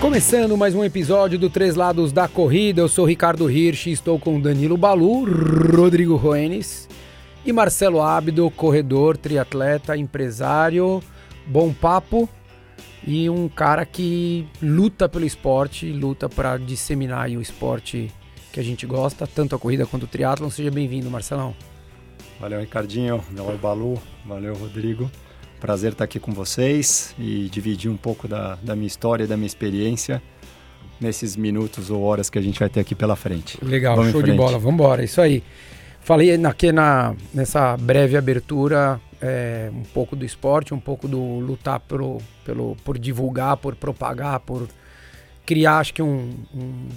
Começando mais um episódio do Três Lados da Corrida, eu sou Ricardo Hirsch, estou com Danilo Balu, Rodrigo Roenes e Marcelo Ábido, corredor, triatleta, empresário, bom papo e um cara que luta pelo esporte, luta para disseminar o esporte que a gente gosta, tanto a corrida quanto o triatlon. Seja bem-vindo, Marcelão. Valeu, Ricardinho, valeu, Balu, valeu, Rodrigo. Prazer estar aqui com vocês e dividir um pouco da, da minha história, da minha experiência nesses minutos ou horas que a gente vai ter aqui pela frente. Legal, Vamos show de bola, vamos embora, isso aí. Falei aqui na, nessa breve abertura é, um pouco do esporte, um pouco do lutar pelo, pelo, por divulgar, por propagar, por criar, acho que um, um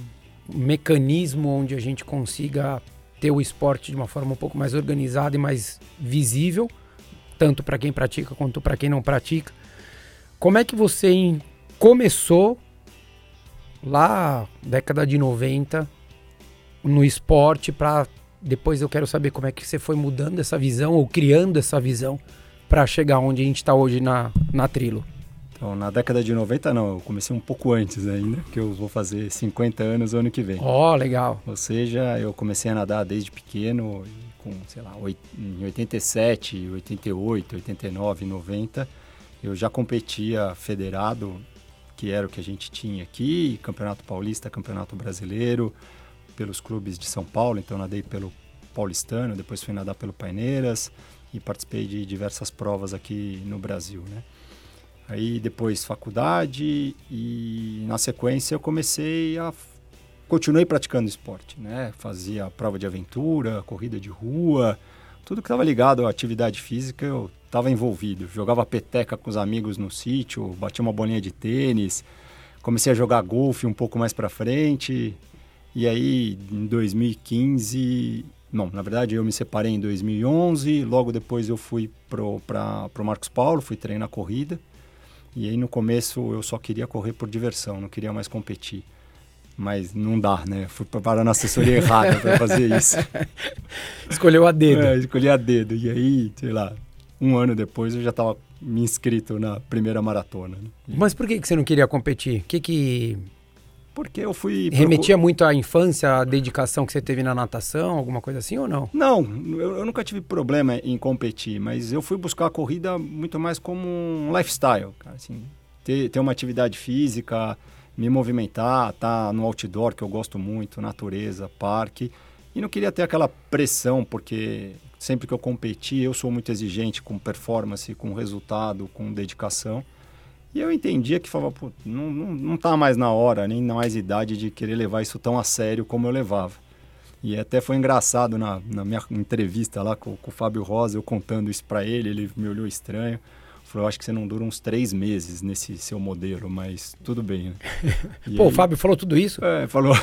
mecanismo onde a gente consiga ter o esporte de uma forma um pouco mais organizada e mais visível tanto para quem pratica quanto para quem não pratica. Como é que você começou lá década de 90 no esporte para depois eu quero saber como é que você foi mudando essa visão ou criando essa visão para chegar onde a gente está hoje na, na Trilo? Então, na década de 90 não, eu comecei um pouco antes ainda, que eu vou fazer 50 anos ano que vem. Ó, oh, legal. Ou seja, eu comecei a nadar desde pequeno com, sei lá, em 87, 88, 89, 90, eu já competia federado, que era o que a gente tinha aqui, Campeonato Paulista, Campeonato Brasileiro, pelos clubes de São Paulo, então nadei pelo Paulistano, depois fui nadar pelo Paineiras e participei de diversas provas aqui no Brasil, né? Aí depois faculdade e na sequência eu comecei a continuei praticando esporte, né? Fazia prova de aventura, corrida de rua, tudo que estava ligado à atividade física eu estava envolvido. Jogava peteca com os amigos no sítio, batia uma bolinha de tênis, comecei a jogar golfe um pouco mais para frente. E aí, em 2015, não, na verdade eu me separei em 2011, logo depois eu fui para o Marcos Paulo, fui treinar corrida. E aí no começo eu só queria correr por diversão, não queria mais competir mas não dá, né? Fui parar na assessoria errada para fazer isso. Escolheu a dedo. É, escolhi a dedo. E aí, sei lá, um ano depois eu já estava me inscrito na primeira maratona. Né? Mas por que, que você não queria competir? que que... Porque eu fui... Remetia muito à infância, à dedicação que você teve na natação, alguma coisa assim ou não? Não, eu, eu nunca tive problema em competir, mas eu fui buscar a corrida muito mais como um lifestyle, cara, assim, ter, ter uma atividade física me movimentar, estar tá no outdoor, que eu gosto muito, natureza, parque. E não queria ter aquela pressão, porque sempre que eu competi, eu sou muito exigente com performance, com resultado, com dedicação. E eu entendia que falava, Pô, não, não, não tá mais na hora, nem mais idade de querer levar isso tão a sério como eu levava. E até foi engraçado na, na minha entrevista lá com, com o Fábio Rosa, eu contando isso para ele, ele me olhou estranho. Falou, acho que você não dura uns três meses nesse seu modelo, mas tudo bem. Né? Pô, aí, o Fábio falou tudo isso? É, falou.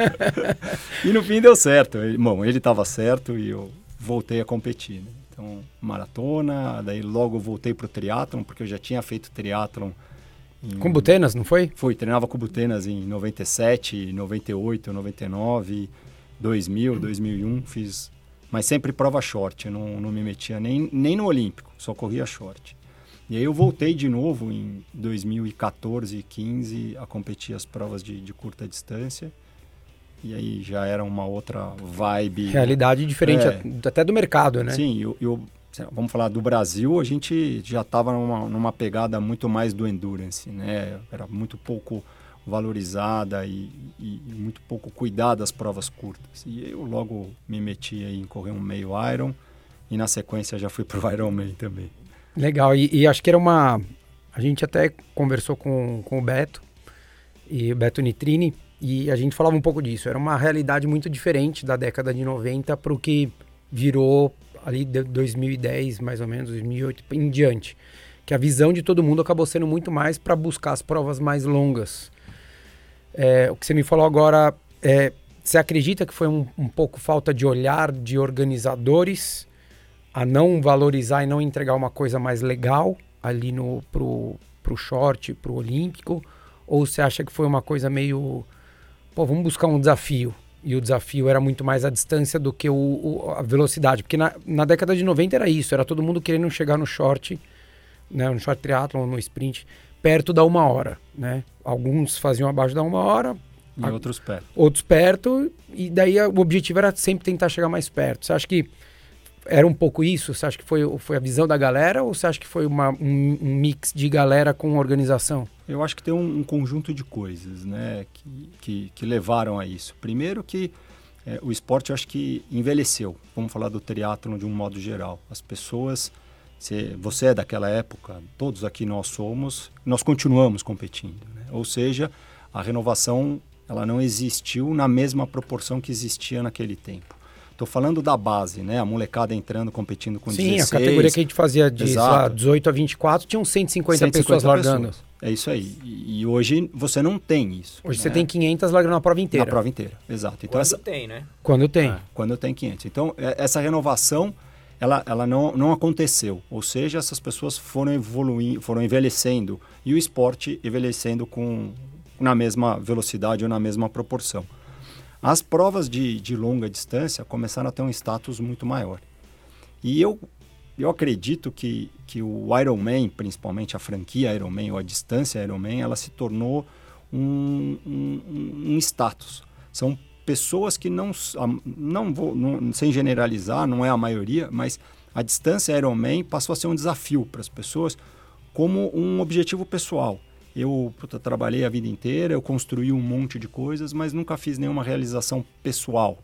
e no fim deu certo. Bom, ele estava certo e eu voltei a competir. Né? Então, maratona, daí logo voltei para o triatlon, porque eu já tinha feito triatlon. Em... Com Butenas, não foi? Foi, treinava com Butenas em 97, 98, 99, 2000, 2001, fiz mas sempre prova short, eu não, não me metia nem, nem no Olímpico, só corria short. E aí eu voltei de novo em 2014 e 15 a competir as provas de, de curta distância. E aí já era uma outra vibe. Realidade diferente é, até do mercado, né? Sim, eu, eu vamos falar do Brasil, a gente já estava numa, numa pegada muito mais do endurance, né? Era muito pouco valorizada e, e, muito pouco cuidada das provas curtas. E eu logo me meti em correr um meio Iron e na sequência já fui para o Ironman também. Legal, e, e, acho que era uma... A gente até conversou com, com o Beto, e o Beto Nitrini, e a gente falava um pouco disso. Era uma realidade muito diferente da década de 90 para o que virou ali de 2010, mais ou menos, 2008 em diante. Que a visão de todo mundo acabou sendo muito mais para buscar as provas mais longas. É, o que você me falou agora, é, você acredita que foi um, um pouco falta de olhar de organizadores a não valorizar e não entregar uma coisa mais legal ali no pro, pro short, pro olímpico? Ou você acha que foi uma coisa meio. Pô, vamos buscar um desafio? E o desafio era muito mais a distância do que o, o a velocidade. Porque na, na década de 90 era isso, era todo mundo querendo chegar no short, né, no short triathlon, no sprint, perto da uma hora. Né? Alguns faziam abaixo da uma hora, e a, outros perto. Outros perto, e daí o objetivo era sempre tentar chegar mais perto. Você acha que era um pouco isso? Você acha que foi, foi a visão da galera ou você acha que foi uma, um, um mix de galera com organização? Eu acho que tem um, um conjunto de coisas né, que, que, que, levaram a isso. Primeiro que é, o esporte eu acho que envelheceu. Vamos falar do triatlon de um modo geral. As pessoas, você, você é daquela época, todos aqui nós somos, nós continuamos competindo. Né? Ou seja, a renovação ela não existiu na mesma proporção que existia naquele tempo. Estou falando da base, né? A molecada entrando, competindo com Sim, 16. Sim, a categoria que a gente fazia de lá, 18 a 24, tinham 150, 150 pessoas largando. Pessoas. É isso aí. E, e, hoje você não tem isso. Hoje né? você tem 500 largando na prova inteira. Na prova inteira, exato. Então, Quando essa... tem, né? Quando tem. É, quando tem 500. Então, é, essa renovação, ela, ela não, não aconteceu. Ou seja, essas pessoas foram evoluindo, foram envelhecendo. E o esporte envelhecendo com, na mesma velocidade ou na mesma proporção. As provas de, de longa distância começaram a ter um status muito maior. E eu, eu acredito que, que o Ironman, principalmente a franquia Ironman ou a distância Ironman, ela se tornou um, um, um status. São pessoas que não, não vou, não, sem generalizar, não é a maioria, mas a distância Ironman passou a ser um desafio para as pessoas como um objetivo pessoal. Eu puta, trabalhei a vida inteira, eu construí um monte de coisas, mas nunca fiz nenhuma realização pessoal.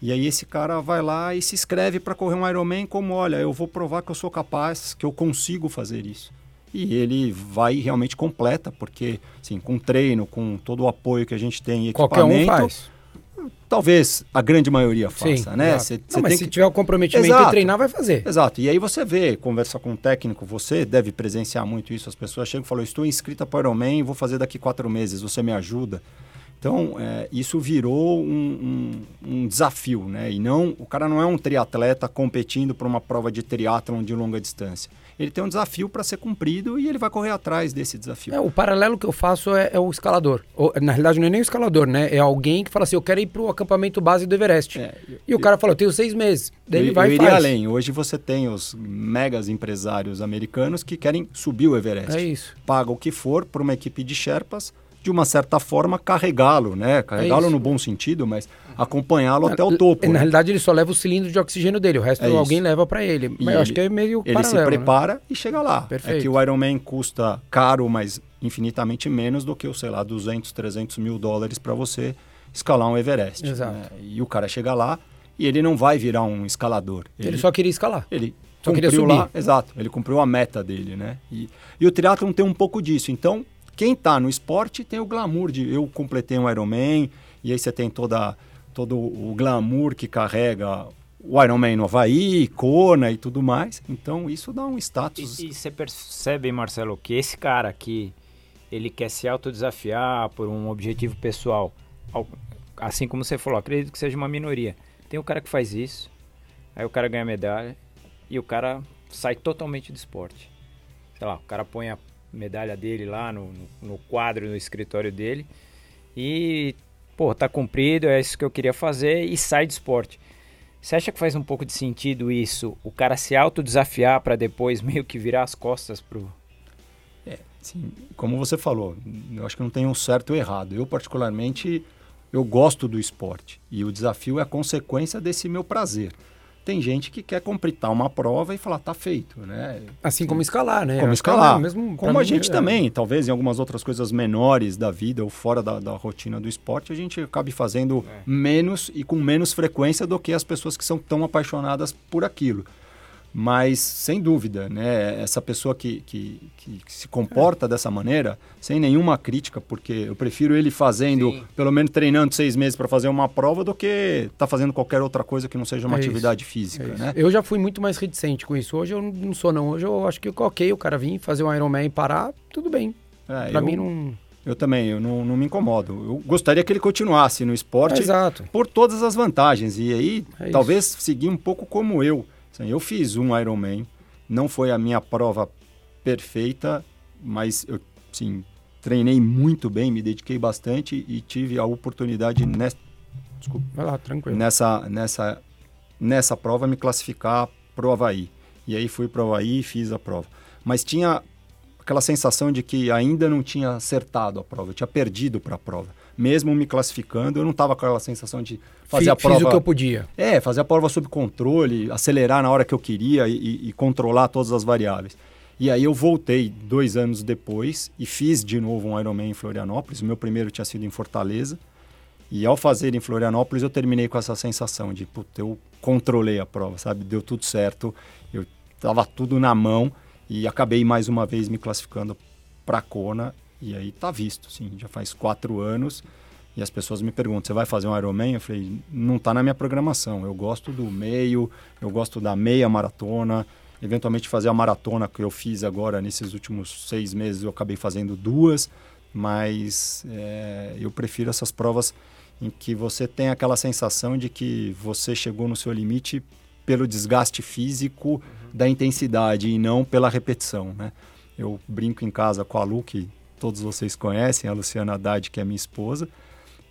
E aí esse cara vai lá e se inscreve para correr um Ironman como, olha, eu vou provar que eu sou capaz, que eu consigo fazer isso. E ele vai realmente completa, porque assim, com treino, com todo o apoio que a gente tem e Qualquer um faz talvez a grande maioria faça, Sim, né? Cê, cê Não, mas se que... tiver o comprometimento Exato. treinar, vai fazer. Exato. E aí você vê, conversa com um técnico, você deve presenciar muito isso. As pessoas chegam e falam, estou inscrita para o Ironman, vou fazer daqui quatro meses, você me ajuda? Então, é, isso virou um, um, um, desafio, né? E não, o cara não é um triatleta competindo para uma prova de triatlon de longa distância ele tem um desafio para ser cumprido e ele vai correr atrás desse desafio. É, o paralelo que eu faço é, é o escalador. Ou, na realidade, não é nem o escalador, né? É alguém que fala assim: eu quero ir para o acampamento base do Everest. É, e eu, o cara fala: eu tenho seis meses. Daí eu, ele vai eu iria além. Hoje você tem os megas empresários americanos que querem subir o Everest. É isso. Paga o que for para uma equipe de Sherpas de uma certa forma, carregá-lo, né? Carregá-lo é no bom sentido, mas acompanhá-lo até o topo. Na né? realidade, ele só leva o cilindro de oxigênio dele, o resto é alguém leva para ele. Mas eu acho que é meio Ele paralelo, se né? prepara né? e chega lá. Perfeito. É que o Ironman custa caro, mas infinitamente menos do que, sei lá, 200, 300 mil dólares para você escalar um Everest. Exato. Né? E o cara chega lá e ele não vai virar um escalador. Ele, ele só queria escalar. Ele só cumpriu queria subir. lá, exato. Ele cumpriu a meta dele, né? E, e o triatlon tem um pouco disso. Então, quem está no esporte tem o glamour de eu completei um Ironman, e aí você tem toda, todo o glamour que carrega o Ironman no Havaí, Kona e tudo mais. Então isso dá um status. E, e você percebe, Marcelo, que esse cara aqui, ele quer se autodesafiar por um objetivo pessoal. Assim como você falou, acredito que seja uma minoria. Tem o cara que faz isso, aí o cara ganha medalha e o cara sai totalmente do esporte. Sei lá, o cara põe a medalha dele lá no, no quadro no escritório dele. E, pô, tá cumprido, é isso que eu queria fazer e sai do esporte. Você acha que faz um pouco de sentido isso, o cara se autodesafiar para depois meio que virar as costas pro. É, sim, como você falou, eu acho que não tem um certo ou errado. Eu, particularmente, eu gosto do esporte e o desafio é a consequência desse meu prazer tem gente que quer completar uma prova e falar, tá feito, né? Assim como escalar, né? Como escalar. Mesmo como a mim, gente é... também, talvez em algumas outras coisas menores da vida ou fora da, da rotina do esporte, a gente acabe fazendo é. menos e com menos frequência do que as pessoas que são tão apaixonadas por aquilo. Mas, sem dúvida, né, essa pessoa que, que, que se comporta é. dessa maneira, sem nenhuma crítica, porque eu prefiro ele fazendo, Sim. pelo menos treinando seis meses para fazer uma prova, do que tá fazendo qualquer outra coisa que não seja uma é atividade isso. física. É né? Eu já fui muito mais reticente com isso. Hoje eu não sou, não. Hoje eu acho que ok, o cara vir fazer um Ironman e parar, tudo bem. É, para mim não. Eu também, eu não, não, me incomodo. Eu gostaria que ele continuasse no esporte é, por todas as vantagens. E aí, é talvez seguir um pouco como eu. Assim, eu fiz um Ironman, não foi a minha prova perfeita, mas eu, sim, treinei muito bem, me dediquei bastante e tive a oportunidade nessa, desculpa, Vai lá, tranquilo. nessa, nessa, nessa prova me classificar para o Havaí. E aí fui para o Havaí e fiz a prova. Mas tinha aquela sensação de que ainda não tinha acertado a prova, eu tinha perdido para a prova. Mesmo me classificando, eu não estava com aquela sensação de fazer Fiz, a prova. Fiz o que eu podia. É, fazer a prova sob controle, acelerar na hora que eu queria e, e, e controlar todas as variáveis. E aí eu voltei dois anos depois e fiz de novo um Ironman em Florianópolis. O meu primeiro tinha sido em Fortaleza. E ao fazer em Florianópolis, eu terminei com essa sensação de, puta, eu controlei a prova, sabe? Deu tudo certo, eu tava tudo na mão e acabei mais uma vez me classificando para Kona e aí tá visto, sim, já faz quatro anos e as pessoas me perguntam, você vai fazer um Ironman? Eu falei, não tá na minha programação, eu gosto do meio, eu gosto da meia maratona, eventualmente fazer a maratona que eu fiz agora nesses últimos seis meses, eu acabei fazendo duas, mas é, eu prefiro essas provas em que você tem aquela sensação de que você chegou no seu limite pelo desgaste físico uhum. da intensidade e não pela repetição, né? Eu brinco em casa com a Lu, que todos vocês conhecem, a Luciana Haddad, que é minha esposa.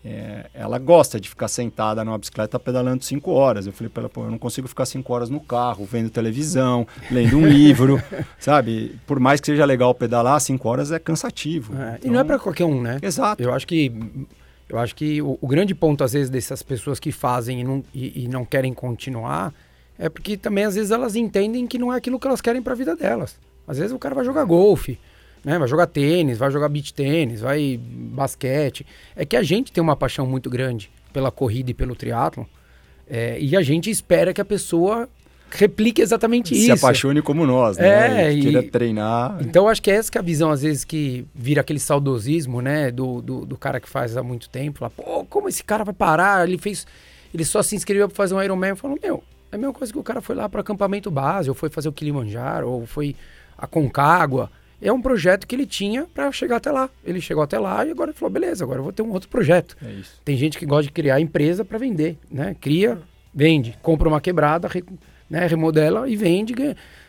É, ela gosta de ficar sentada numa bicicleta pedalando cinco horas. Eu falei para ela, pô, eu não consigo ficar cinco horas no carro, vendo televisão, lendo um livro, sabe? Por mais que seja legal pedalar, cinco horas é cansativo. É, então... E não é para qualquer um, né? Exato. Eu acho que eu acho que o, o, grande ponto, às vezes, dessas pessoas que fazem e não, e, e não querem continuar é porque também, às vezes, elas entendem que não é aquilo que elas querem para a vida delas. Às vezes o cara vai jogar golfe, né? vai jogar tênis, vai jogar beach tênis, vai basquete. É que a gente tem uma paixão muito grande pela corrida e pelo triatlo é, e a gente espera que a pessoa replique exatamente Se isso. Se apaixone como nós, né? É, e queira treinar. Então acho que é essa que é a visão, às vezes, que vira aquele saudosismo, né? Do, do, do cara que faz há muito tempo. Fala, pô, como esse cara vai parar? Ele fez. Ele só se inscreveu para fazer um Ironman. Eu falo, meu, é a mesma coisa que o cara foi lá para acampamento base, ou foi fazer o Kilimanjaro, ou foi a Concagua. É um projeto que ele tinha para chegar até lá. Ele chegou até lá e agora ele falou: beleza, agora eu vou ter um outro projeto. É Tem gente que gosta de criar empresa para vender, né? Cria, vende, compra uma quebrada, né, remodela e vende.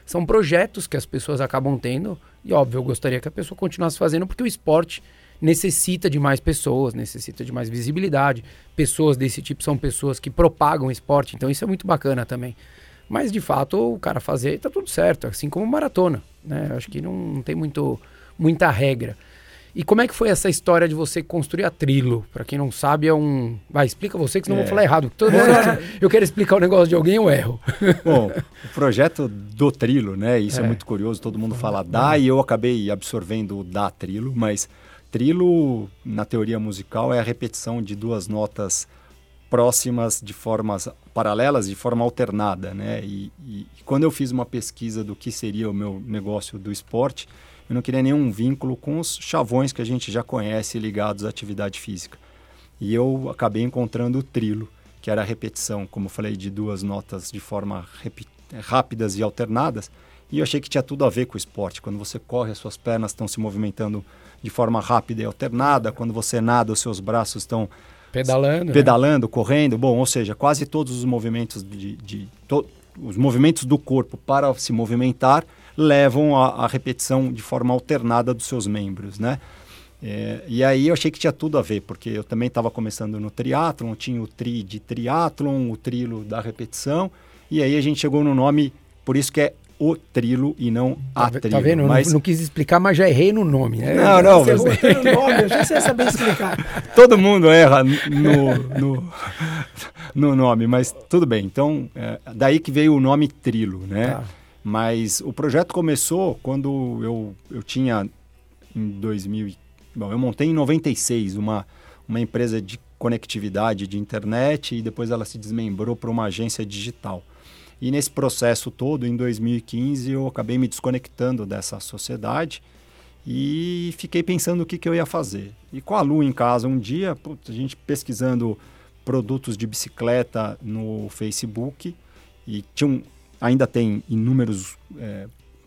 São projetos que as pessoas acabam tendo. E óbvio, eu gostaria que a pessoa continuasse fazendo, porque o esporte necessita de mais pessoas, necessita de mais visibilidade. Pessoas desse tipo são pessoas que propagam o esporte, então isso é muito bacana também. Mas de fato, o cara fazer tá tudo certo, assim como maratona, né? Acho que não, não tem muito, muita regra. E como é que foi essa história de você construir a Trilo? Para quem não sabe, é um. Vai, explica você, que senão é. vou falar errado. Toda vez eu quero explicar o negócio de alguém, eu erro. Bom, o projeto do Trilo, né? Isso é, é muito curioso, todo mundo fala da, e eu acabei absorvendo o da Trilo, mas Trilo, na teoria musical, é a repetição de duas notas próximas de formas paralelas, de forma alternada, né? E, e, quando eu fiz uma pesquisa do que seria o meu negócio do esporte, eu não queria nenhum vínculo com os chavões que a gente já conhece ligados à atividade física. E eu acabei encontrando o trilo, que era a repetição, como eu falei, de duas notas de forma rápidas e alternadas. E eu achei que tinha tudo a ver com o esporte. Quando você corre, as suas pernas estão se movimentando de forma rápida e alternada. Quando você nada, os seus braços estão pedalando, pedalando, né? correndo. Bom, ou seja, quase todos os movimentos de, de to, os movimentos do corpo para se movimentar levam à repetição de forma alternada dos seus membros, né? É, e aí eu achei que tinha tudo a ver, porque eu também estava começando no triatlon, tinha o tri de triatlon, o trilo da repetição, e aí a gente chegou no nome, por isso que é o trilo e não a tá, trilo. Tá vendo? Mas... Não, não, quis explicar, mas já errei no nome. Né? Não, não. Você mas... no nome, eu já sei saber explicar. Todo mundo erra no, no, no nome, mas tudo bem. Então, é, daí que veio o nome trilo, né? Tá. Mas o projeto começou quando eu, eu tinha, em 2000, bom, eu montei em 96 uma, uma empresa de conectividade de internet e depois ela se desmembrou para uma agência digital. E nesse processo todo, em 2015, eu acabei me desconectando dessa sociedade e fiquei pensando o que, que eu ia fazer. E com a Lu em casa um dia, putz, a gente pesquisando produtos de bicicleta no Facebook e tinha um, ainda tem inúmeros é,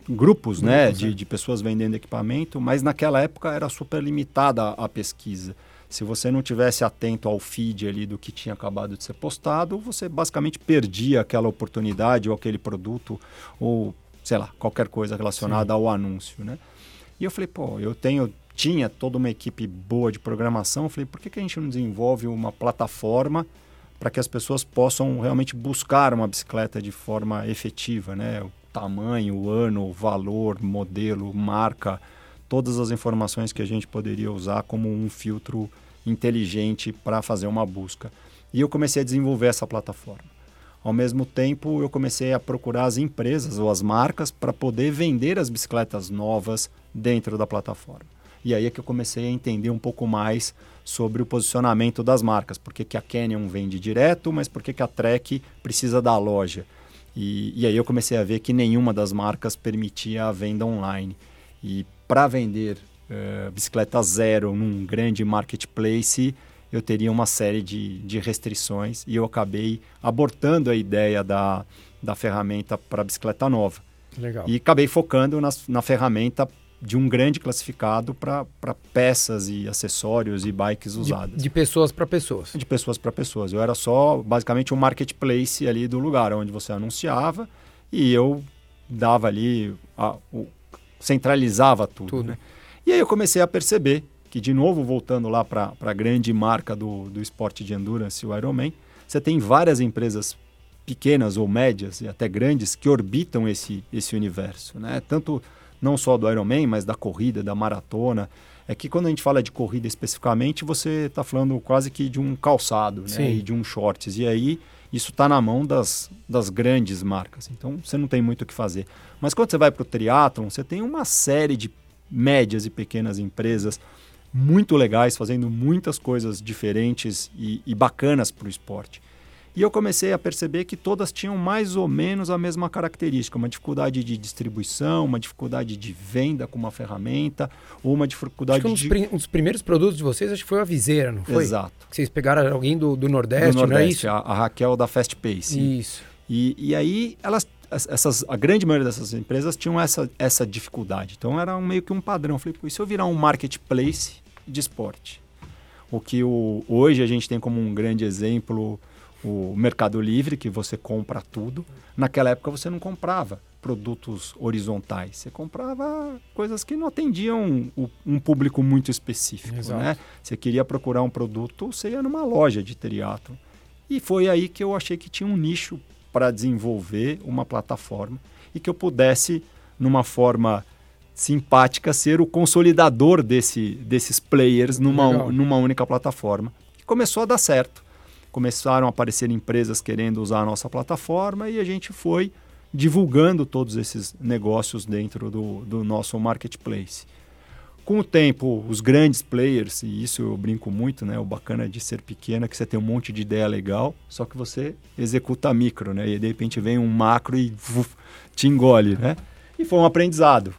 grupos, né, de, é. de pessoas vendendo equipamento, mas naquela época era super limitada a, a pesquisa. Se você não tivesse atento ao feed ali do que tinha acabado de ser postado, você basicamente perdia aquela oportunidade ou aquele produto ou, sei lá, qualquer coisa relacionada Sim. ao anúncio, né? E eu falei, pô, eu tenho tinha toda uma equipe boa de programação. Eu falei, por que, que a gente não desenvolve uma plataforma para que as pessoas possam realmente buscar uma bicicleta de forma efetiva, né? O tamanho, o ano, o valor, modelo, marca, todas as informações que a gente poderia usar como um filtro inteligente para fazer uma busca. E eu comecei a desenvolver essa plataforma. Ao mesmo tempo, eu comecei a procurar as empresas ou as marcas para poder vender as bicicletas novas dentro da plataforma. E aí é que eu comecei a entender um pouco mais sobre o posicionamento das marcas. Por que, que a Canyon vende direto, mas por que, que a Trek precisa da loja? E, e aí eu comecei a ver que nenhuma das marcas permitia a venda online. E para vender uh, bicicleta zero num grande marketplace, eu teria uma série de, de restrições e eu acabei abortando a ideia da, da ferramenta para bicicleta nova. Legal. E acabei focando na, na ferramenta de um grande classificado para peças e acessórios e bikes usadas. De, de pessoas para pessoas. De pessoas para pessoas. Eu era só basicamente um marketplace ali do lugar onde você anunciava e eu dava ali, a, o, centralizava tudo. tudo. Né? E aí eu comecei a perceber que, de novo, voltando lá para a grande marca do, do esporte de endurance, o Ironman, você tem várias empresas pequenas ou médias e até grandes que orbitam esse, esse universo. Né? Tanto não só do Ironman, mas da corrida, da maratona. É que quando a gente fala de corrida especificamente, você está falando quase que de um calçado né? e de um shorts. E aí isso está na mão das, das grandes marcas. Então você não tem muito o que fazer. Mas quando você vai para o triatlon, você tem uma série de médias e pequenas empresas muito legais, fazendo muitas coisas diferentes e, e bacanas para o esporte. E eu comecei a perceber que todas tinham mais ou menos a mesma característica: uma dificuldade de distribuição, uma dificuldade de venda com uma ferramenta, ou uma dificuldade acho que um de. Dos um dos primeiros produtos de vocês acho que foi a viseira, não foi? Exato. Que vocês pegaram alguém do, do Nordeste, do Nordeste não é isso? A, a Raquel da Fast Pace. Isso. E, e aí elas essas, a grande maioria dessas empresas tinham essa, essa dificuldade. Então era um, meio que um padrão. Eu falei, e se eu virar um marketplace de esporte? O que o, hoje a gente tem como um grande exemplo o Mercado Livre, que você compra tudo. Naquela época você não comprava produtos horizontais, você comprava coisas que não atendiam um público muito específico. Né? Você queria procurar um produto, você ia numa loja de triatlo. E foi aí que eu achei que tinha um nicho para desenvolver uma plataforma e que eu pudesse, numa forma simpática, ser o consolidador desse, desses players numa, numa única plataforma. E começou a dar certo começaram a aparecer empresas querendo usar a nossa plataforma e a gente foi divulgando todos esses negócios dentro do, do nosso marketplace. Com o tempo, os grandes players, e isso eu brinco muito, né? O bacana de ser pequena é que você tem um monte de ideia legal, só que você executa micro, né? E de repente vem um macro e uf, te engole, né? E foi um aprendizado.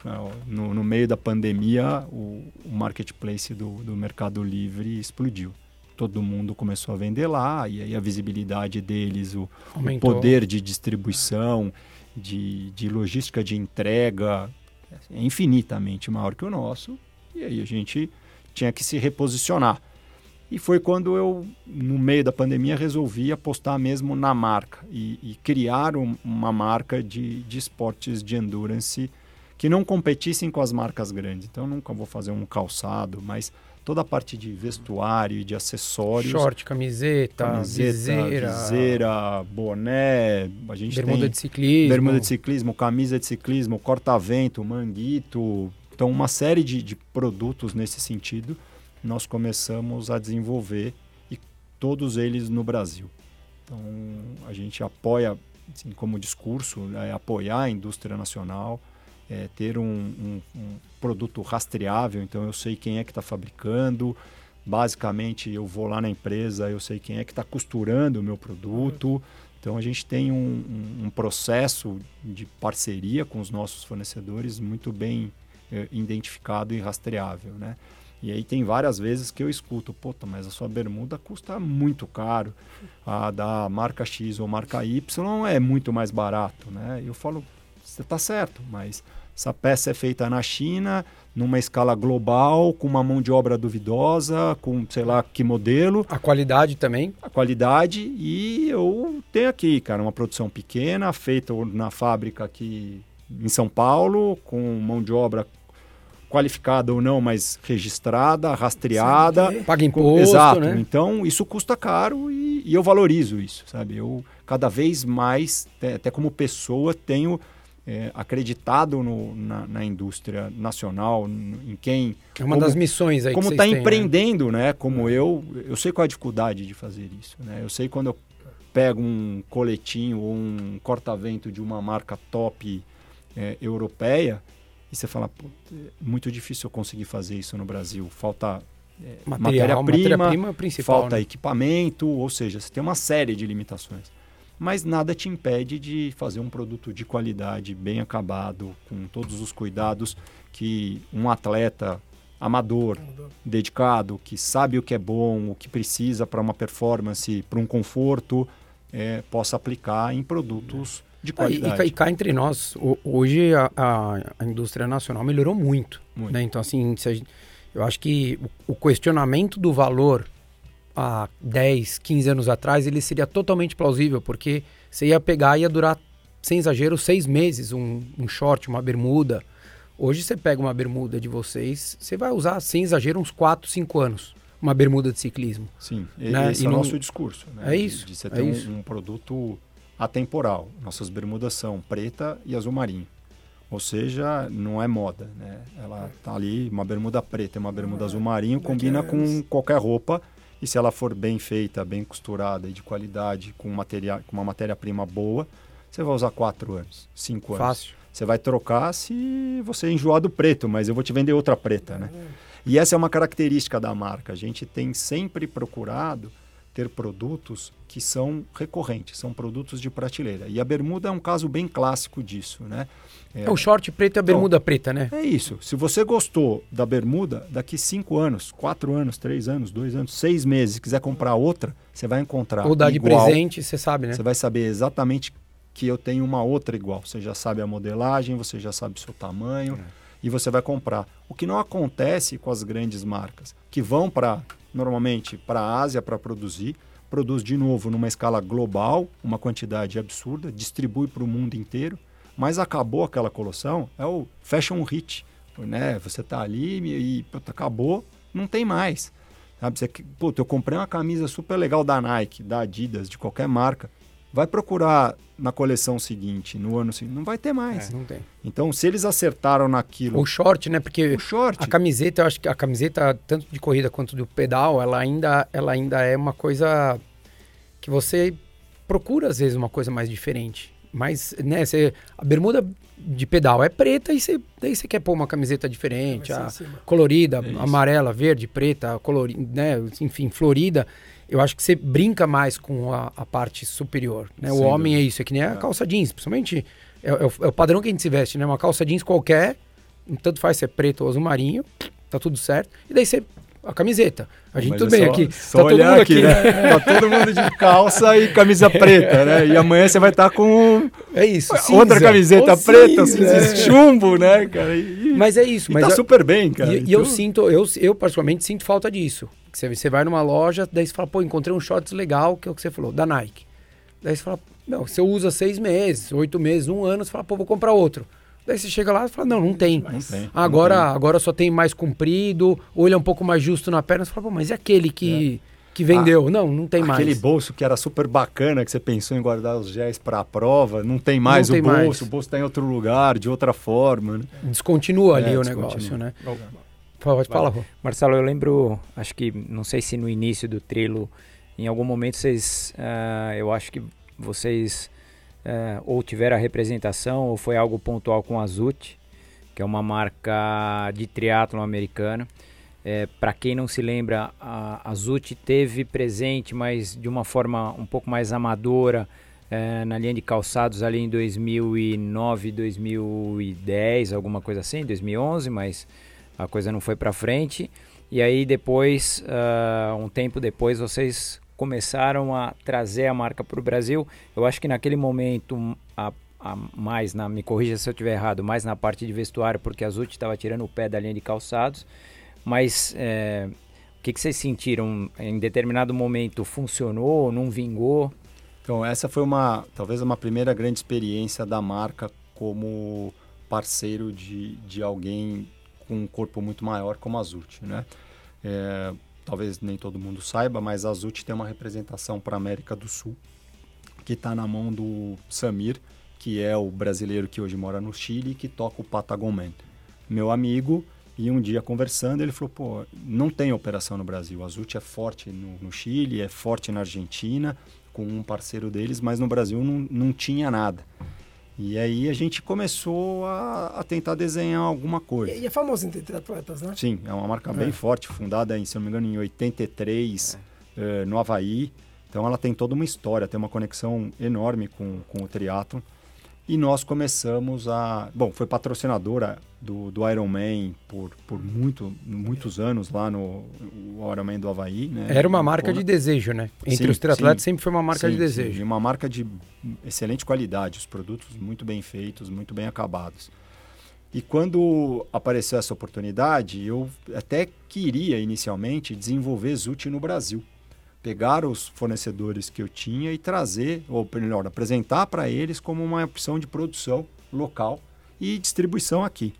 No, no meio da pandemia, o, o marketplace do, do Mercado Livre explodiu todo mundo começou a vender lá, e aí a visibilidade deles, o, o poder de distribuição, de, de logística de entrega, é infinitamente maior que o nosso, e aí a gente tinha que se reposicionar. E foi quando eu, no meio da pandemia, resolvi apostar mesmo na marca e, e criar um, uma marca de, de esportes de endurance que não competissem com as marcas grandes. Então, nunca vou fazer um calçado, mas toda a parte de vestuário e de acessórios. Short, camiseta, camiseta viseira, viseira, boné, a gente bermuda tem de ciclismo, bermuda de ciclismo, camisa de ciclismo, corta-vento, manguito. Então, uma série de, de produtos nesse sentido nós começamos a desenvolver e todos eles no Brasil. Então, a gente apoia, assim, como discurso, é apoiar a indústria nacional, é, ter um, um, um, produto rastreável, então eu sei quem é que está fabricando. Basicamente, eu vou lá na empresa, eu sei quem é que está costurando o meu produto. Então, a gente tem um, um, processo de parceria com os nossos fornecedores muito bem é, identificado e rastreável, né? E aí tem várias vezes que eu escuto, puta, mas a sua bermuda custa muito caro. A da marca X ou marca Y é muito mais barato, né? Eu falo, você está certo, mas essa peça é feita na China, numa escala global, com uma mão de obra duvidosa, com sei lá que modelo. A qualidade também? A qualidade. E eu tenho aqui, cara, uma produção pequena, feita na fábrica aqui em São Paulo, com mão de obra qualificada ou não, mas registrada, rastreada. Paga imposto, Exato. né? Então, isso custa caro e, e eu valorizo isso, sabe? Eu, cada vez mais, até, até como pessoa, tenho é, acreditado no, na, na, indústria nacional, em quem... É uma como, das missões aí Como está né? empreendendo, né? né? Como eu, eu sei qual é a dificuldade de fazer isso, né? Eu sei quando eu pego um coletinho ou um corta-vento de uma marca top é, europeia e você fala, é muito difícil eu conseguir fazer isso no Brasil. Falta é, matéria-prima, matéria falta né? equipamento, ou seja, você tem uma série de limitações. Mas nada te impede de fazer um produto de qualidade, bem acabado, com todos os cuidados que um atleta amador, dedicado, que sabe o que é bom, o que precisa para uma performance, para um conforto, é, possa aplicar em produtos de qualidade. E, e, cá entre nós, hoje a, a, indústria nacional melhorou muito. muito. Né? Então, assim, gente, eu acho que o, questionamento do valor há 10, 15 anos atrás, ele seria totalmente plausível, porque você ia pegar e ia durar, sem exagero, seis meses, um, um short, uma bermuda. Hoje você pega uma bermuda de vocês, você vai usar, sem exagero, uns 4, 5 anos. Uma bermuda de ciclismo. Sim, né? esse e é o não... nosso discurso. Né? É isso. De, de você é ter um, isso. um produto atemporal. Nossas bermudas são preta e azul marinho. Ou seja, não é moda, né? Ela tá ali, uma bermuda preta e uma bermuda azul marinho, combina com qualquer roupa. E se ela for bem feita, bem costurada e de qualidade, com, material, com uma matéria-prima boa, você vai usar quatro anos, cinco anos. Fácil. Você vai trocar se você enjoar do preto, mas eu vou te vender outra preta, né? E essa é uma característica da marca. A gente tem sempre procurado ter produtos que são recorrentes, são produtos de prateleira. E a bermuda é um caso bem clássico disso, né? É, é o short preto e a bermuda então, preta, né? É isso. Se você gostou da bermuda, daqui cinco anos, quatro anos, três anos, dois anos, seis meses, quiser comprar outra, você vai encontrar Ou dar de presente, você sabe, né? Você vai saber exatamente que eu tenho uma outra igual. Você já sabe a modelagem, você já sabe o seu tamanho é. e você vai comprar. O que não acontece com as grandes marcas, que vão para normalmente para a Ásia para produzir, produz de novo numa escala global, uma quantidade absurda, distribui para o mundo inteiro, mas acabou aquela coleção, é o fashion hit, né? Você está ali e puta, acabou, não tem mais. Sabe? Você, puta, eu comprei uma camisa super legal da Nike, da Adidas, de qualquer marca. Vai procurar na coleção seguinte, no ano seguinte, não vai ter mais. É, não tem. Então, se eles acertaram naquilo. O short, né? Porque o short. a camiseta, eu acho que a camiseta, tanto de corrida quanto do pedal, ela ainda, ela ainda é uma coisa que você procura, às vezes, uma coisa mais diferente. Mas, né, você, a bermuda de pedal é preta e você, daí você quer pôr uma camiseta diferente, a, colorida, é amarela, verde, preta, colorida, né, enfim, florida eu acho que você brinca mais com a, a parte superior. Né? O homem é isso, é que nem a é. calça jeans, principalmente é, é, o, é, o, padrão que a gente se veste, né? Uma calça jeans qualquer, tanto faz se é preto ou azul marinho, tá tudo certo. E daí você a camiseta. A gente Mas tudo é bem só, aqui. Só tá todo mundo aqui, né? né? tá todo mundo de calça e camisa preta, né? E amanhã você vai estar tá com é isso, outra cinza. camiseta preta, cinza, cinza, chumbo, né, cara? E, mas é isso. E mas tá eu, super bem, cara. E, e eu sinto, eu, eu particularmente sinto falta disso. Você, você vai numa loja, daí você fala, pô, encontrei um shorts legal, que é o que você falou, da Nike. Daí você fala, não, você usa seis meses, oito meses, um ano, você fala, pô, vou comprar outro. Daí você chega lá e fala, não, não tem. Não tem agora, não tem. agora só tem mais comprido, ou ele é um pouco mais justo na perna. Você fala, pô, mas e aquele que, é. que vendeu? Ah, não, não tem aquele mais. Aquele bolso que era super bacana, que você pensou em guardar os géis para a prova, não tem mais não o tem bolso, mais. o bolso está em outro lugar, de outra forma. Né? Descontinua ali é, o negócio, né? Pode falar, Marcelo, eu lembro, acho que, não sei se no início do trilo, em algum momento vocês, uh, eu acho que vocês uh, ou tiveram a representação ou foi algo pontual com a Zut, que é uma marca de triatlon americana. É, Para quem não se lembra, a, a Zut teve presente, mas de uma forma um pouco mais amadora, é, na linha de calçados ali em 2009, 2010, alguma coisa assim, 2011, mas a coisa não foi para frente. E aí depois, uh, um tempo depois, vocês começaram a trazer a marca para o Brasil. Eu acho que naquele momento, a, a, mais na, me corrija se eu estiver errado, mais na parte de vestuário, porque a Zut estava tirando o pé da linha de calçados. Mas é, o que, que vocês sentiram? Em determinado momento funcionou, não vingou? Então essa foi uma, talvez uma primeira grande experiência da marca como parceiro de, de alguém com um corpo muito maior como a Zut, né? É, talvez nem todo mundo saiba, mas a Zut tem uma representação para a América do Sul que está na mão do Samir, que é o brasileiro que hoje mora no Chile e que toca o Patagon Man. Meu amigo, e um dia conversando, ele falou: pô, não tem operação no Brasil. A Zut é forte no, no Chile, é forte na Argentina, com um parceiro deles, mas no Brasil não, não tinha nada. E aí a gente começou a, a tentar desenhar alguma coisa. E, e é famoso entre triatletas, né? Sim, é uma marca é. bem forte, fundada, em, se não me engano, em 83, é. uh, no Havaí. Então ela tem toda uma história, tem uma conexão enorme com, com o triatlon. E nós começamos a. Bom, foi patrocinadora do, do Ironman por, por muito, muitos anos lá no Ironman do Havaí. Né? Era uma marca de desejo, né? Entre sim, os triatletas sempre foi uma marca sim, de desejo. Sim, uma marca de excelente qualidade, os produtos muito bem feitos, muito bem acabados. E quando apareceu essa oportunidade, eu até queria inicialmente desenvolver Zut no Brasil pegar os fornecedores que eu tinha e trazer, ou melhor, apresentar para eles como uma opção de produção local e distribuição aqui.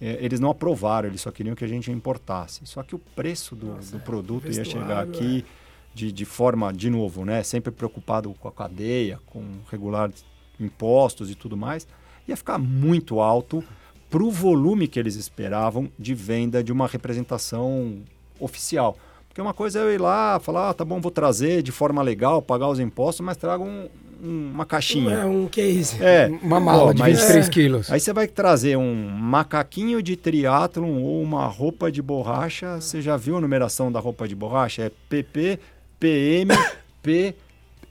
É, eles não aprovaram, eles só queriam que a gente importasse. Só que o preço do, Nossa, do produto ia chegar aqui é. de, de forma, de novo, né, sempre preocupado com a cadeia, com regular impostos e tudo mais, ia ficar muito alto para o volume que eles esperavam de venda de uma representação oficial. Porque uma coisa é eu ir lá, falar, ah, tá bom, vou trazer de forma legal, pagar os impostos, mas trago um, um, uma caixinha. É um case. É, uma mala de 23 é. quilos. Aí você vai trazer um macaquinho de triatlon ou uma roupa de borracha. Você já viu a numeração da roupa de borracha? É PP, PM, P,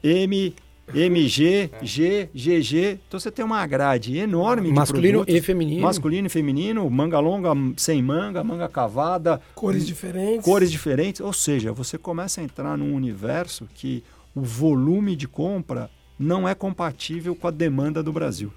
M, MG, G, GG. Então você tem uma grade enorme Masculino de e feminino. Masculino e feminino, manga longa, sem manga, manga cavada. Cores diferentes. Cores diferentes. Ou seja, você começa a entrar num universo que o volume de compra não é compatível com a demanda do Brasil.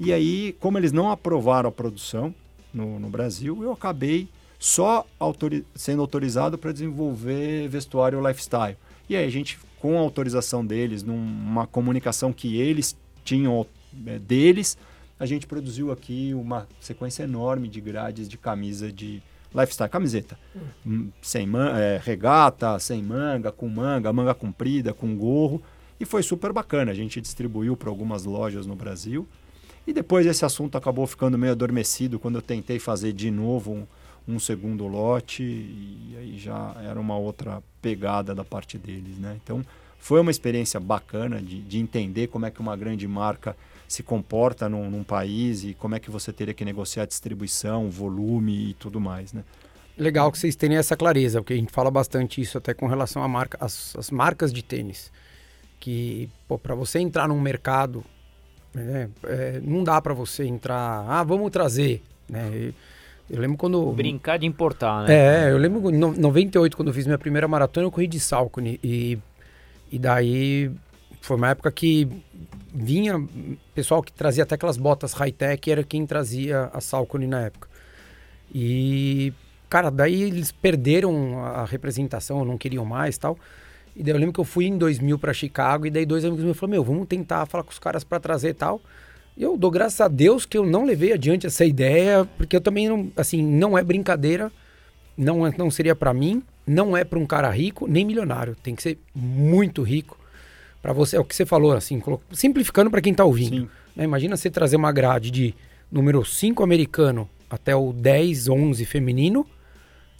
E aí, como eles não aprovaram a produção no, no Brasil, eu acabei só autori sendo autorizado para desenvolver vestuário lifestyle. E aí a gente com autorização deles, numa comunicação que eles tinham é, deles, a gente produziu aqui uma sequência enorme de grades de camisa de lifestyle, camiseta. Hum. Sem man é, regata, sem manga, com manga, manga comprida, com gorro. E foi super bacana. A gente distribuiu para algumas lojas no Brasil. E depois esse assunto acabou ficando meio adormecido quando eu tentei fazer de novo um, um segundo lote e aí já era uma outra pegada da parte deles, né? Então foi uma experiência bacana de, de entender como é que uma grande marca se comporta num, num, país e como é que você teria que negociar distribuição, volume e tudo mais, né? Legal que vocês tenham essa clareza, porque a gente fala bastante isso até com relação à marca, as, as marcas de tênis, que para você entrar num mercado, né, é, não dá para você entrar, ah, vamos trazer, né? Eu lembro quando. Brincar de importar, né? É, eu lembro em 98, quando eu fiz minha primeira maratona, eu corri de Salcone. E, e daí foi uma época que vinha pessoal que trazia até aquelas botas high-tech, era quem trazia a Salcone na época. E, cara, daí eles perderam a representação, não queriam mais tal. E daí eu lembro que eu fui em 2000 para Chicago e daí dois amigos meus falaram: Meu, vamos tentar falar com os caras para trazer tal. Eu dou graças a Deus que eu não levei adiante essa ideia, porque eu também não, assim, não é brincadeira, não, é, não seria para mim, não é para um cara rico nem milionário, tem que ser muito rico para você, é o que você falou assim, simplificando para quem tá ouvindo. Né? Imagina você trazer uma grade de número 5 americano até o 10, 11 feminino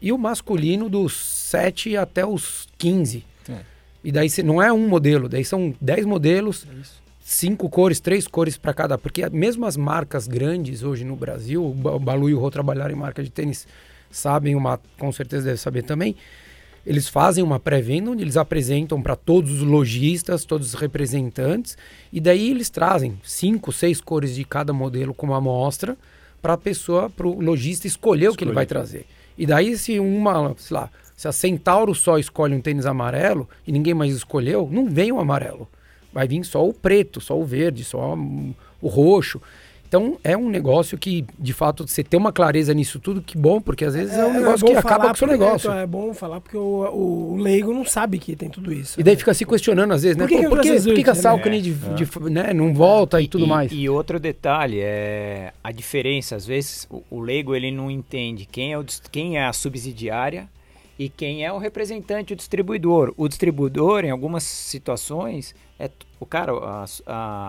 e o masculino dos 7 até os 15. É. E daí não é um modelo, daí são 10 modelos. É cinco cores, três cores para cada, porque mesmo as marcas grandes hoje no Brasil, o Balu e o Rô trabalharam em marca de tênis, sabem uma, com certeza deve saber também. Eles fazem uma pré-venda onde eles apresentam para todos os lojistas, todos os representantes, e daí eles trazem cinco, seis cores de cada modelo como amostra para a pessoa, para o lojista escolher o que ele vai trazer. E daí se uma, sei lá, se a Centauro só escolhe um tênis amarelo e ninguém mais escolheu, não vem o amarelo vai vir só o preto, só o verde, só o roxo. Então é um negócio que, de fato, você ter uma clareza nisso tudo, que bom, porque às vezes é, um negócio bom que acaba com o seu negócio. então, É bom falar porque o, o, o leigo não sabe que tem tudo isso. E daí né? fica se questionando às vezes, né? Por que Pô, que por que, por que que a Salcone de, de- né, não volta e tudo e, mais? E outro detalhe é a diferença. Às vezes o, o leigo ele não entende quem é, o, quem é a subsidiária e quem é o representante, o distribuidor. O distribuidor, em algumas situações, é o cara, a,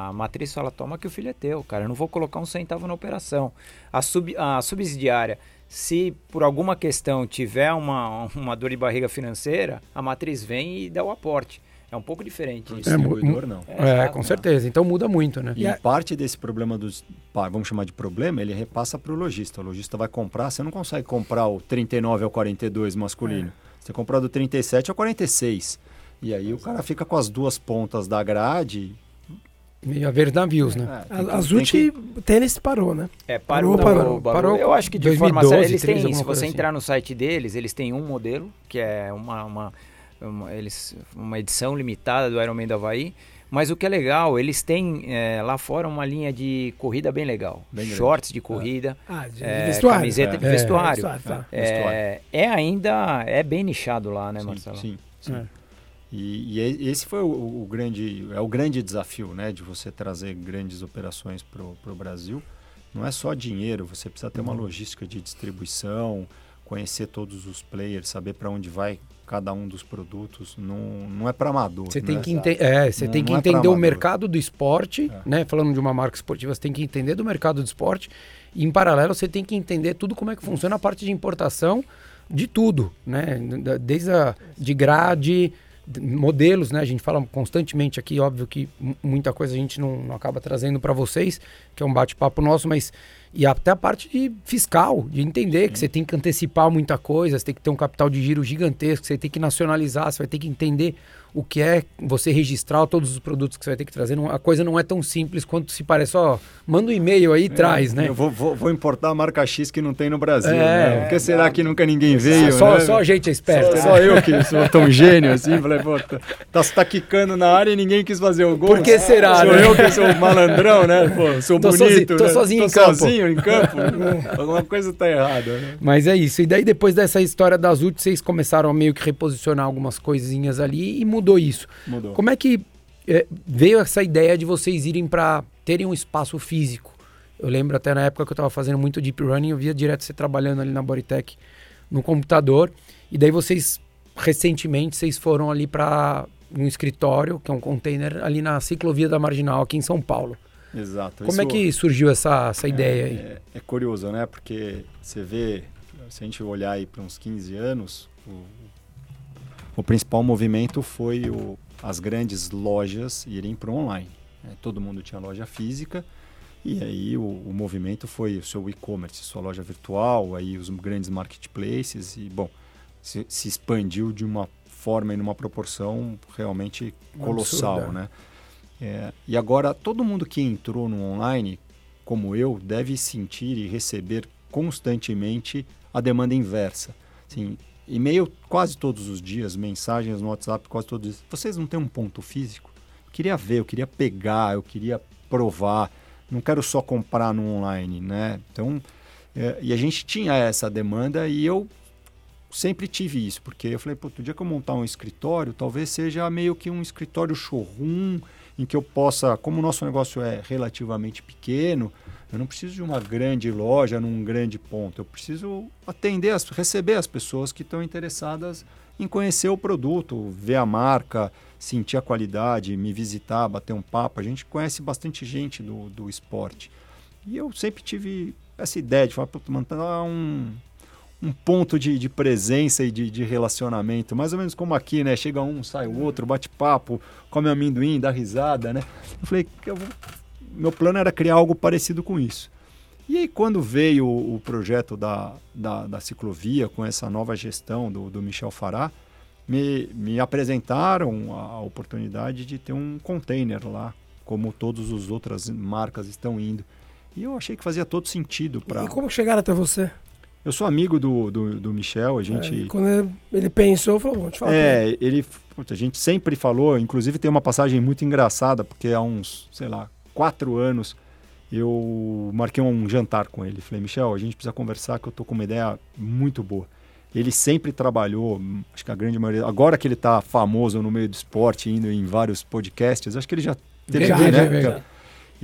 a matriz fala: toma que o filho é teu, cara. Eu não vou colocar um centavo na operação. A, sub, a subsidiária. Se por alguma questão tiver uma, uma dor de barriga financeira, a matriz vem e dá o aporte. É um pouco diferente isso. É, distribuidor, não. É, exato, com certeza. Então muda muito, né? E parte desse problema dos, vamos chamar de problema, ele repassa para o lojista. O lojista vai comprar, você não consegue comprar o 39 ao 42 masculino. Você compra do 37 ao 46. E aí o cara fica com as duas pontas da grade. Meio a ver navios, né? É, tem A, que- a tem Zut que- tênis parou, né? É, parou, Parou, parou, parou. Parou Eu acho que de 2012, forma séria, eles 13, têm, se você assim. entrar no site deles, eles têm um modelo, que é uma, uma, uma- eles, uma edição limitada do Ironman do Havaí, mas o que é legal, eles têm é, lá fora uma linha de corrida bem legal. Bem grande. Shorts de corrida, Ah, de é, vestuário. camiseta de É. vestuário. É, tá. É, é ainda, é bem nichado lá, né, sim, Marcelo? Sim, sim. É. E, e e- esse foi o, o grande, é o grande desafio, né, de você trazer grandes operações para o Brasil. Não é só dinheiro, você precisa ter uma logística de distribuição, conhecer todos os players, saber para onde vai cada um dos produtos. Não, não é para amador. Você tem né? que, ente é, você Não- tem que é entender o amador. mercado do esporte, É. né? Falando de uma marca esportiva, você tem que entender do mercado do esporte. E em paralelo, você tem que entender tudo como é que funciona a parte de importação de tudo, né? Desde a de grade, de- modelos, né? A gente fala constantemente aqui, óbvio que mu- muita coisa a gente não, não acaba trazendo para vocês, que é um bate-papo nosso, mas e até a parte de fiscal, de entender que você tem que antecipar muita coisa, você tem que ter um capital de giro gigantesco, você tem que nacionalizar, você vai ter que entender o que é você registrar todos os produtos que você vai ter que trazer. Não- a coisa não é tão simples quanto se parece. Ó, manda um e-mail aí e traz, né? Eu vou, vou, vou importar a marca X que não tem no Brasil. É. né? Por que será que nunca ninguém veio? só, né? só a gente é esperto. Só, só eu que sou tão gênio assim, falei, pô, tá, tá, tá quicando na área e ninguém quis fazer o gol. Por que será, Sou né? eu que sou malandrão, né? Pô, sou Tô bonito, sozinho- tô né? sozinho tô em campo. sozinho em campo. Alguma coisa tá errada, né? Mas é isso. E daí, depois dessa história das UT, vocês começaram a meio que reposicionar algumas coisinhas ali e mudou isso. Mudou. Como é que eh, veio essa ideia de vocês irem para terem um espaço físico? Eu lembro até na época que eu estava fazendo muito deep running, eu via direto você trabalhando ali na Bodytech no computador. E daí vocês, recentemente, vocês foram ali para um escritório, que é um container, ali na ciclovia da Marginal, aqui em São Paulo. Exato. Como é Isso que surgiu essa, essa ideia aí? É, é curioso, né? Porque você vê, se a gente olhar aí para uns 15 anos, o, o principal movimento foi o, as grandes lojas irem para o online. né? Todo mundo tinha loja física e aí o, o movimento foi o seu e-commerce, sua loja virtual, aí os grandes marketplaces e, bom, se, se expandiu de uma forma e numa proporção realmente colossal, Absurda. né? É, e agora, todo mundo que entrou no online, como eu, deve sentir e receber constantemente a demanda inversa. Assim, e-mail quase todos os dias, mensagens no WhatsApp quase todos os dias. Vocês não têm um ponto físico? Eu queria ver, eu queria pegar, eu queria provar. Não quero só comprar no online, né? Então, é, e a gente tinha essa demanda e eu sempre tive isso, porque eu falei, pô, o dia que eu montar um escritório, talvez seja meio que um escritório showroom, em que eu possa, como o nosso negócio é relativamente pequeno, eu não preciso de uma grande loja num grande ponto, eu preciso atender, as, receber as pessoas que estão interessadas em conhecer o produto, ver a marca, sentir a qualidade, me visitar, bater um papo. A gente conhece bastante gente do, do esporte. E eu sempre tive essa ideia de falar, "Pô, manter um, um ponto de, de presença e de, de relacionamento, mais ou menos como aqui, né? Chega um, sai o outro, bate papo, come amendoim, dá risada, né? Eu falei, eu vou... meu plano era criar algo parecido com isso. E aí, quando veio o, o projeto da, da, da, ciclovia, com essa nova gestão do, do Michel Fará, me, me apresentaram a, a oportunidade de ter um container lá, como todas as outras marcas estão indo. E eu achei que fazia todo sentido para. E como chegaram até você? Eu sou amigo do, do, do Michel, a gente. É, quando ele, pensou, falou, vou te falar. É, ele. A gente sempre falou, inclusive tem uma passagem muito engraçada, porque há uns, sei lá, quatro anos eu marquei um jantar com ele. Falei, Michel, a gente precisa conversar que eu tô com uma ideia muito boa. Ele sempre trabalhou, acho que a grande maioria, agora que ele está famoso no meio do esporte, indo em vários podcasts, acho que ele já teve, Verdade, né? é verdade.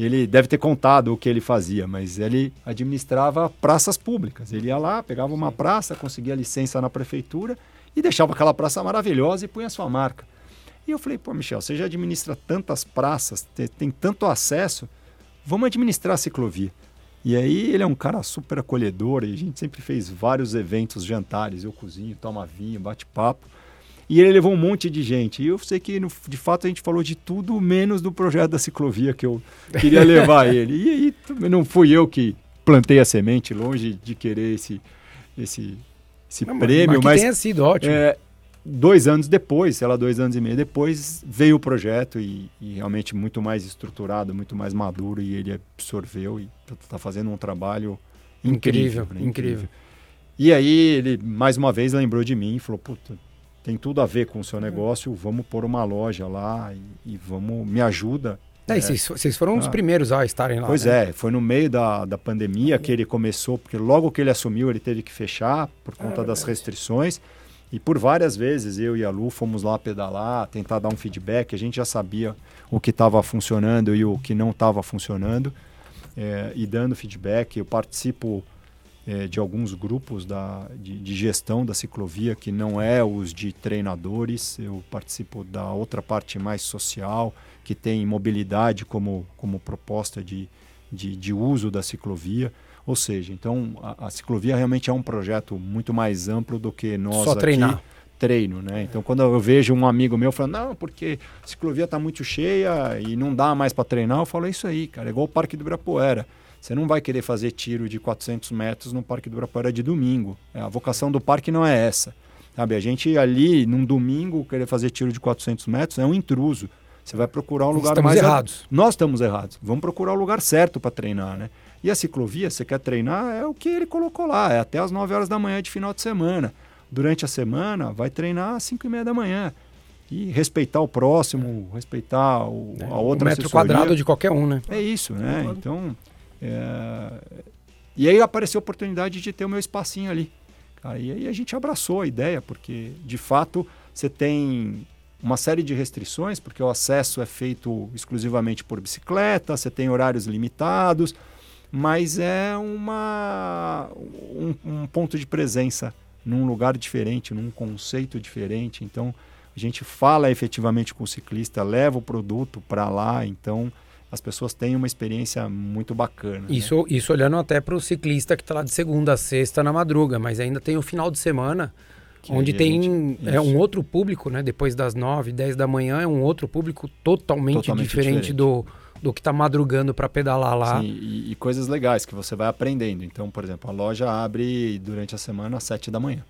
Ele deve ter contado o que ele fazia, mas ele administrava praças públicas. Ele ia lá, pegava uma praça, conseguia licença na prefeitura e deixava aquela praça maravilhosa e punha a sua marca. E eu falei, pô, Michel, você já administra tantas praças, te- tem tanto acesso, vamos administrar a ciclovia. E aí ele é um cara super acolhedor e a gente sempre fez vários eventos, jantares, eu cozinho, toma vinho, bate papo. E ele levou um monte de gente. E eu sei que, no- de fato, a gente falou de tudo menos do projeto da ciclovia que eu queria levar ele. E aí não fui eu que plantei a semente, longe de querer esse, esse, esse Não, prêmio, que mas tenha sido ótimo. é, dois anos depois, sei lá, dois anos e meio depois, veio o projeto e, e realmente muito mais estruturado, muito mais maduro e ele absorveu e está fazendo um trabalho incrível. Incrível, né? incrível. E aí ele, mais uma vez, lembrou de mim e falou, puta, tem tudo a ver com o seu negócio, vamos pôr uma loja lá e, e vamos, me ajuda. É, e vocês, vocês foram um dos Ah. primeiros a estarem lá. Pois né? é, foi no meio da, da pandemia que ele começou, porque logo que ele assumiu ele teve que fechar por conta das restrições. E por várias vezes eu e a Lu fomos lá pedalar, tentar dar um feedback. A gente já sabia o que estava funcionando e o que não estava funcionando. é, e dando feedback. Eu participo é, de alguns grupos da, de, de gestão da ciclovia, que não é os de treinadores. Eu participo da outra parte mais social, que tem mobilidade como, como proposta de, de, de uso da ciclovia. Ou seja, então a, a ciclovia realmente é um projeto muito mais amplo do que nós Só aqui treinar. treino, né? Então quando eu vejo um amigo meu falando, não, porque a ciclovia está muito cheia e não dá mais para treinar, eu falo, é isso aí, cara, é igual o Parque do Ibirapuera. Você não vai querer fazer tiro de 400 metros no Parque do Ibirapuera de domingo. É, A vocação do parque não é essa. Sabe, a gente ali, num domingo, querer fazer tiro de 400 metros é um intruso. Você vai procurar um lugar Estamos mais... errados. Nós estamos errados. Vamos procurar o lugar certo para treinar, né? E a ciclovia, você quer treinar, é o que ele colocou lá, é até as 9 horas da manhã de final de semana. Durante a semana, vai treinar às 5 e meia da manhã. E respeitar o próximo, respeitar o, a o outra metro assessoria. quadrado de qualquer um, né? É isso, né? Então, é, e aí apareceu a oportunidade de ter o meu espacinho ali. E aí a gente abraçou a ideia, porque de fato você tem uma série de restrições, porque o acesso é feito exclusivamente por bicicleta, você tem horários limitados, mas é uma, um, um ponto de presença num lugar diferente, num conceito diferente. Então a gente fala efetivamente com o ciclista, leva o produto para lá, então as pessoas têm uma experiência muito bacana. né? Isso, isso olhando até para o ciclista que está lá de segunda a sexta na madruga, mas ainda tem o final de semana, Que onde tem gente- é um outro público, né? Depois das nove, dez da manhã, é um outro público totalmente, Totalmente diferente, diferente. do, do que está madrugando para pedalar lá. Sim, e, e coisas legais que você vai aprendendo. Então, por exemplo, a loja abre durante a semana às 7 da manhã.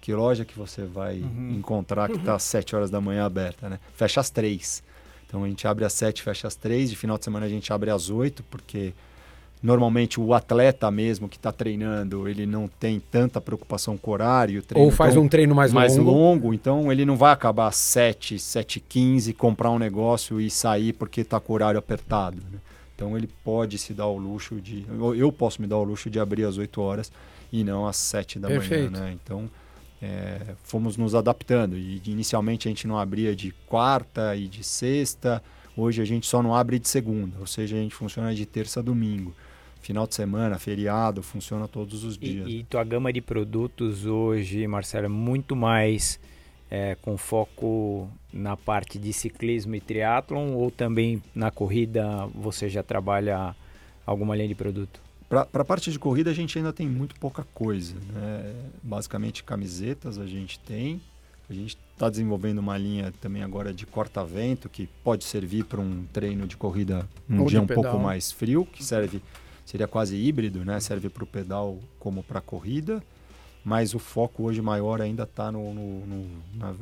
Que loja que você vai encontrar que está às 7 horas da manhã aberta, né? Fecha às 3. Então a gente abre às 7, fecha às 3. De final de semana a gente abre às 8, porque normalmente o atleta mesmo que está treinando, ele não tem tanta preocupação com o horário. treino, Ou faz então, um treino mais, mais longo. longo, então ele não vai acabar às 7, 7 15 comprar um negócio e sair porque está com o horário apertado. né? Então ele pode se dar o luxo de. Eu, eu posso me dar o luxo de abrir às 8 horas e não às 7 da Perfeito. manhã. Né? Então é, fomos nos adaptando. E inicialmente a gente não abria de quarta e de sexta. Hoje a gente só não abre de segunda, ou seja, a gente funciona de terça a domingo. Final de semana, feriado, funciona todos os dias. E, e tua gama de produtos hoje, Marcelo, é muito mais é, com foco na parte de ciclismo e triatlon ou também na corrida você já trabalha alguma linha de produto? Para a parte de corrida, a gente ainda tem muito pouca coisa. Né? Basicamente, camisetas a gente tem. A gente está desenvolvendo uma linha também agora de corta-vento, que pode servir para um treino de corrida num Ou dia um pouco mais frio, que serve seria quase híbrido, né? serve para o pedal como para a corrida. Mas o foco hoje maior ainda está no, no, no- na-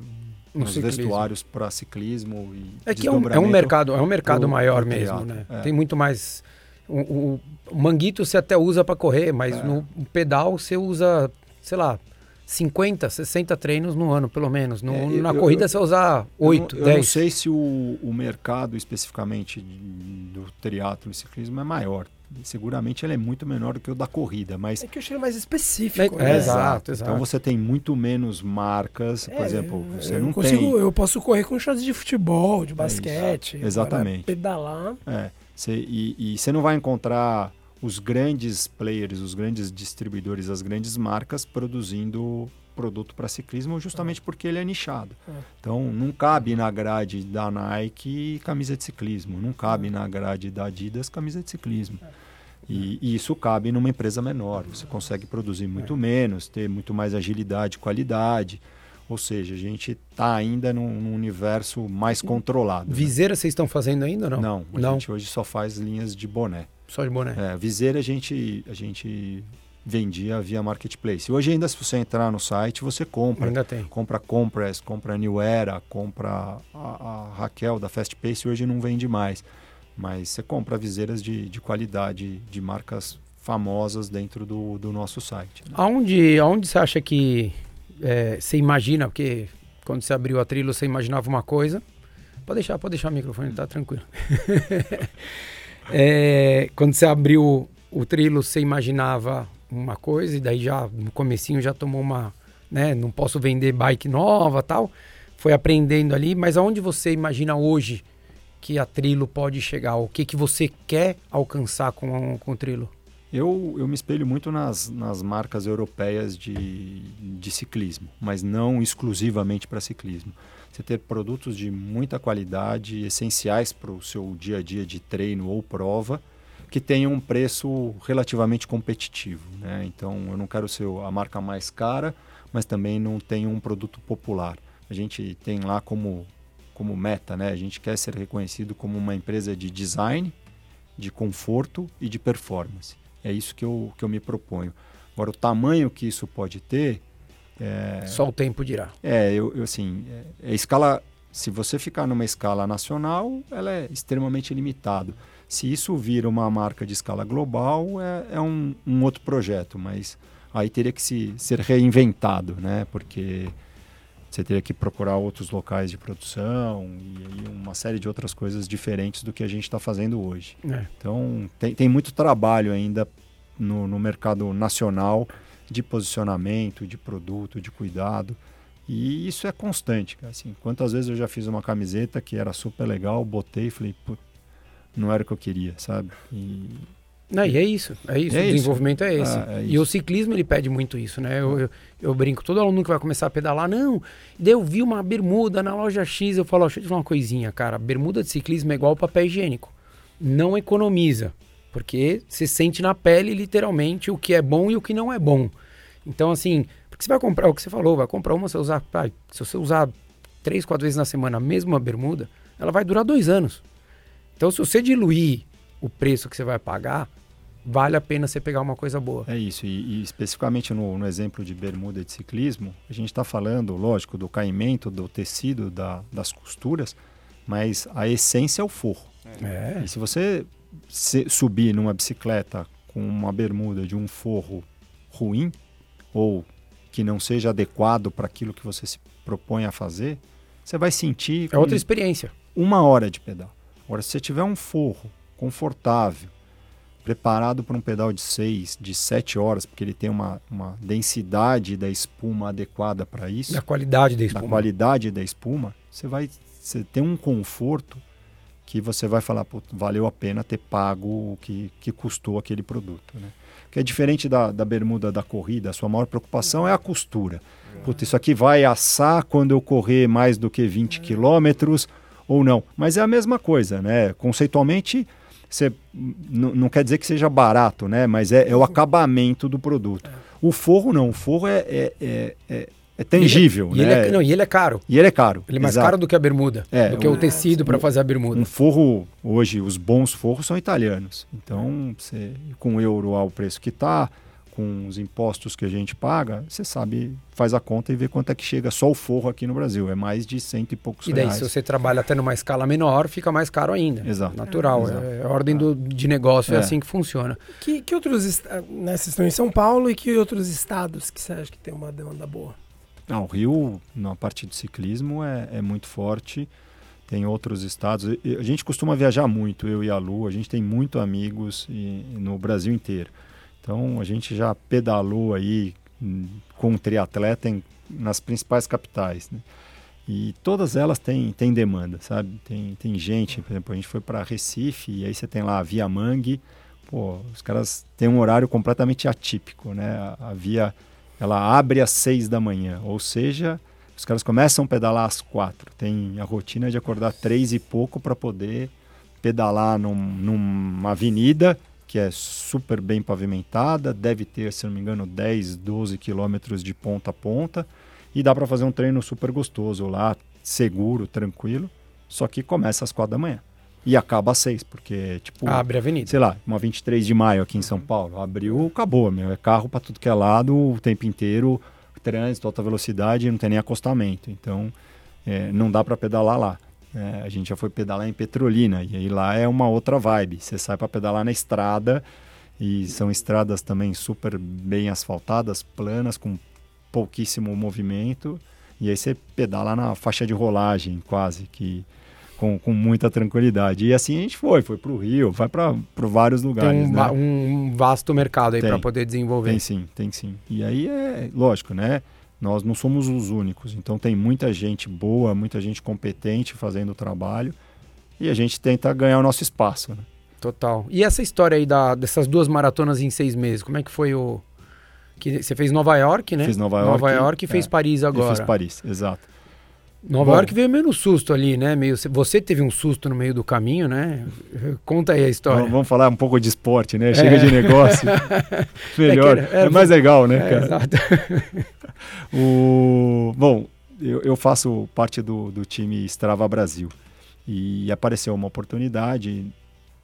No nos ciclismo. vestuários para ciclismo e É que é um, é um mercado, é um mercado pro- maior pro mesmo, né? é. Tem muito mais. O, o- manguito você até usa para correr, mas É. no pedal você usa, sei lá, 50, 60 treinos no ano, pelo menos. No- É, eu- na corrida eu- você usar 8, eu não, eu não 10. sei se o, o mercado especificamente do triatlo e ciclismo é maior. seguramente ele é muito menor do que o da corrida, mas É que eu achei ele mais específico. É, né? exato, exato. Então você tem muito menos marcas, por É, exemplo, você não consigo, tem. Eu posso correr com shorts de futebol, de basquete. agora Exatamente. Pedalar. É, você- e, você não vai encontrar os grandes players, os grandes distribuidores, as grandes marcas produzindo produto para ciclismo justamente porque ele é nichado. É. Então não cabe na grade da Nike camisa de ciclismo, não cabe na grade da Adidas camisa de ciclismo. E, e isso cabe numa empresa menor. Você consegue produzir muito menos, ter muito mais agilidade, qualidade. Ou seja, a gente está ainda num, num universo mais controlado. né? Viseira vocês estão fazendo ainda ou não? Não, a Não. gente hoje só faz linhas de boné. Só de boné. É, viseira a gente, a gente vendia via marketplace. Hoje ainda se você entrar no site, você compra. Ainda tem. Compra Compress, compra New Era, compra a, a Raquel da Fast Pace, hoje não vende mais. Mas você compra viseiras de, de qualidade, de marcas famosas dentro do, do nosso site. né? Aonde, aonde você acha que é, você imagina, porque quando você abriu a trilha você imaginava uma coisa. Pode deixar, pode deixar o microfone, tá tranquilo. É, quando você abriu o trilo, você imaginava uma coisa e daí já no comecinho já tomou uma, né, não posso vender bike nova, tal. Foi aprendendo ali, mas aonde você imagina hoje que a Trilo pode chegar? O que que você quer alcançar com, com o Trilo? Eu, eu me espelho muito nas, nas marcas europeias de, de ciclismo, mas não exclusivamente para ciclismo. Você ter produtos de muita qualidade, essenciais para o seu dia a dia de treino ou prova, que tenham um preço relativamente competitivo. Né? Então, eu não quero ser a marca mais cara, mas também não tenho um produto popular. A gente tem lá como, como meta, né? a gente quer ser reconhecido como uma empresa de design, de conforto e de performance. É isso que eu, que eu me proponho. Agora, o tamanho que isso pode ter, é, Só o tempo dirá. é eu, eu, assim, é, é escala. Se você ficar numa escala nacional, ela é extremamente limitado. Se isso vira uma marca de escala global, é, é um, um outro projeto, mas aí teria que se, ser reinventado, né? Porque você teria que procurar outros locais de produção e aí uma série de outras coisas diferentes do que a gente está fazendo hoje. É. Então, tem, tem muito trabalho ainda no, no mercado nacional de posicionamento, de produto, de cuidado. E isso é constante, cara. Assim, quantas vezes eu já fiz uma camiseta que era super legal, botei e falei, "Put, não era o que eu queria, sabe? E Não, e é isso, é isso, É o isso. desenvolvimento é esse. Ah, é e isso. o ciclismo ele pede muito isso, né? Eu, eu, eu brinco, todo aluno que vai começar a pedalar, não, daí eu vi uma bermuda na loja X, eu falo, ó, deixa eu te falar uma coisinha, cara, bermuda de ciclismo é igual papel higiênico, não economiza, porque você sente na pele literalmente o que é bom e o que não é bom. Então, assim, porque você vai comprar, o que você falou, vai comprar uma, você usar, pai, se você usar três, quatro vezes na semana a mesma bermuda, ela vai durar dois anos. Então, se você diluir o preço que você vai pagar, vale a pena você pegar uma coisa boa. é isso. E, e especificamente no, no exemplo de bermuda de ciclismo, a gente está falando, lógico, do caimento, do tecido, da, das costuras, mas a essência é o forro. É. E se você se- subir numa bicicleta com uma bermuda de um forro ruim ou que não seja adequado para aquilo que você se propõe a fazer, você vai sentir É outra experiência. uma hora de pedal. Agora, se você tiver um forro confortável, preparado para um pedal de 6, de 7 horas, porque ele tem uma, uma densidade da espuma adequada para isso, Da qualidade da da espuma. qualidade da espuma, você vai você tem um conforto que você vai falar, "Pô, valeu a pena ter pago o que, que custou aquele produto. Né? Que é diferente da, da bermuda da corrida, a sua maior preocupação é a costura. Puta, isso aqui vai assar quando eu correr mais do que 20 quilômetros ou não. Mas é a mesma coisa, né? Conceitualmente, você não quer dizer que seja barato, né? Mas é, é o acabamento do produto. O forro não, o forro é, é, é, é- é tangível, E ele, né? é, não, e ele é caro. E ele é caro. Ele é mais exato. caro do que a bermuda. É, do que o o- tecido para fazer a bermuda. Um forro, hoje, os bons forros são italianos. Então, você, com o euro ao preço que está, com os impostos que a gente paga, você sabe, faz a conta e vê quanto é que chega só o forro aqui no Brasil. É mais de cento e poucos E daí, reais. se você trabalha até numa escala menor, fica mais caro ainda. Exato. Natural. Exato. É, a ordem do, de negócio é. É. assim que funciona. Que, que outros estados, né, vocês estão em São Paulo e que outros estados que você acha que tem uma demanda boa? Ah, o Rio, na parte do ciclismo, é, é muito forte. tem outros estados. A gente costuma viajar muito, eu e a Lu, a gente tem muito amigos no Brasil inteiro. Então a gente já pedalou aí hum, com triatleta em, nas principais capitais. Né? E todas elas têm, têm demanda, sabe? Tem, tem gente, por exemplo, a gente foi para Recife e aí você tem lá a Via Mangue. Pô, os caras têm um horário completamente atípico, né? A, a Via, ela abre às seis da manhã, ou seja, os caras começam a pedalar às quatro. Tem a rotina de acordar três e pouco para poder pedalar num, numa avenida que é super bem pavimentada, deve ter, se não me engano, 10, 12 quilômetros de ponta a ponta e dá para fazer um treino super gostoso lá, seguro, tranquilo, só que começa às quatro da manhã e acaba às seis, porque, tipo... Abre a avenida. Sei lá, uma 23 de maio aqui em São Paulo, abriu, acabou, meu, é carro para tudo que é lado o tempo inteiro, trânsito, alta velocidade, não tem nem acostamento, então é, não dá para pedalar lá. É, a gente já foi pedalar em Petrolina e aí lá é uma outra vibe. Você sai para pedalar na estrada e são estradas também super bem asfaltadas, planas, com pouquíssimo movimento. E aí você pedala na faixa de rolagem, quase que com, com muita tranquilidade. E assim a gente foi, foi para o Rio, vai para vários lugares. Tem um, né? um vasto mercado aí para poder desenvolver. Tem sim, tem sim. E aí é lógico, né? Nós não somos os únicos, então tem muita gente boa, muita gente competente fazendo o trabalho e a gente tenta ganhar o nosso espaço. Né? Total. E essa história aí da, dessas duas maratonas em seis meses, como é que foi o. Que você fez Nova York, né? Fiz Nova York. Nova York e fez é, Paris agora. E fiz Paris, exato. Nova Bom, York veio meio no susto ali, né? Meio, você teve um susto no meio do caminho, né? Conta aí a história. Vamos falar um pouco de esporte, né? Chega é. de negócio. Melhor. É, era, é, mais legal, né, é, cara? Exato. o... Bom, eu, eu, faço parte do, do time Strava Brasil. E apareceu uma oportunidade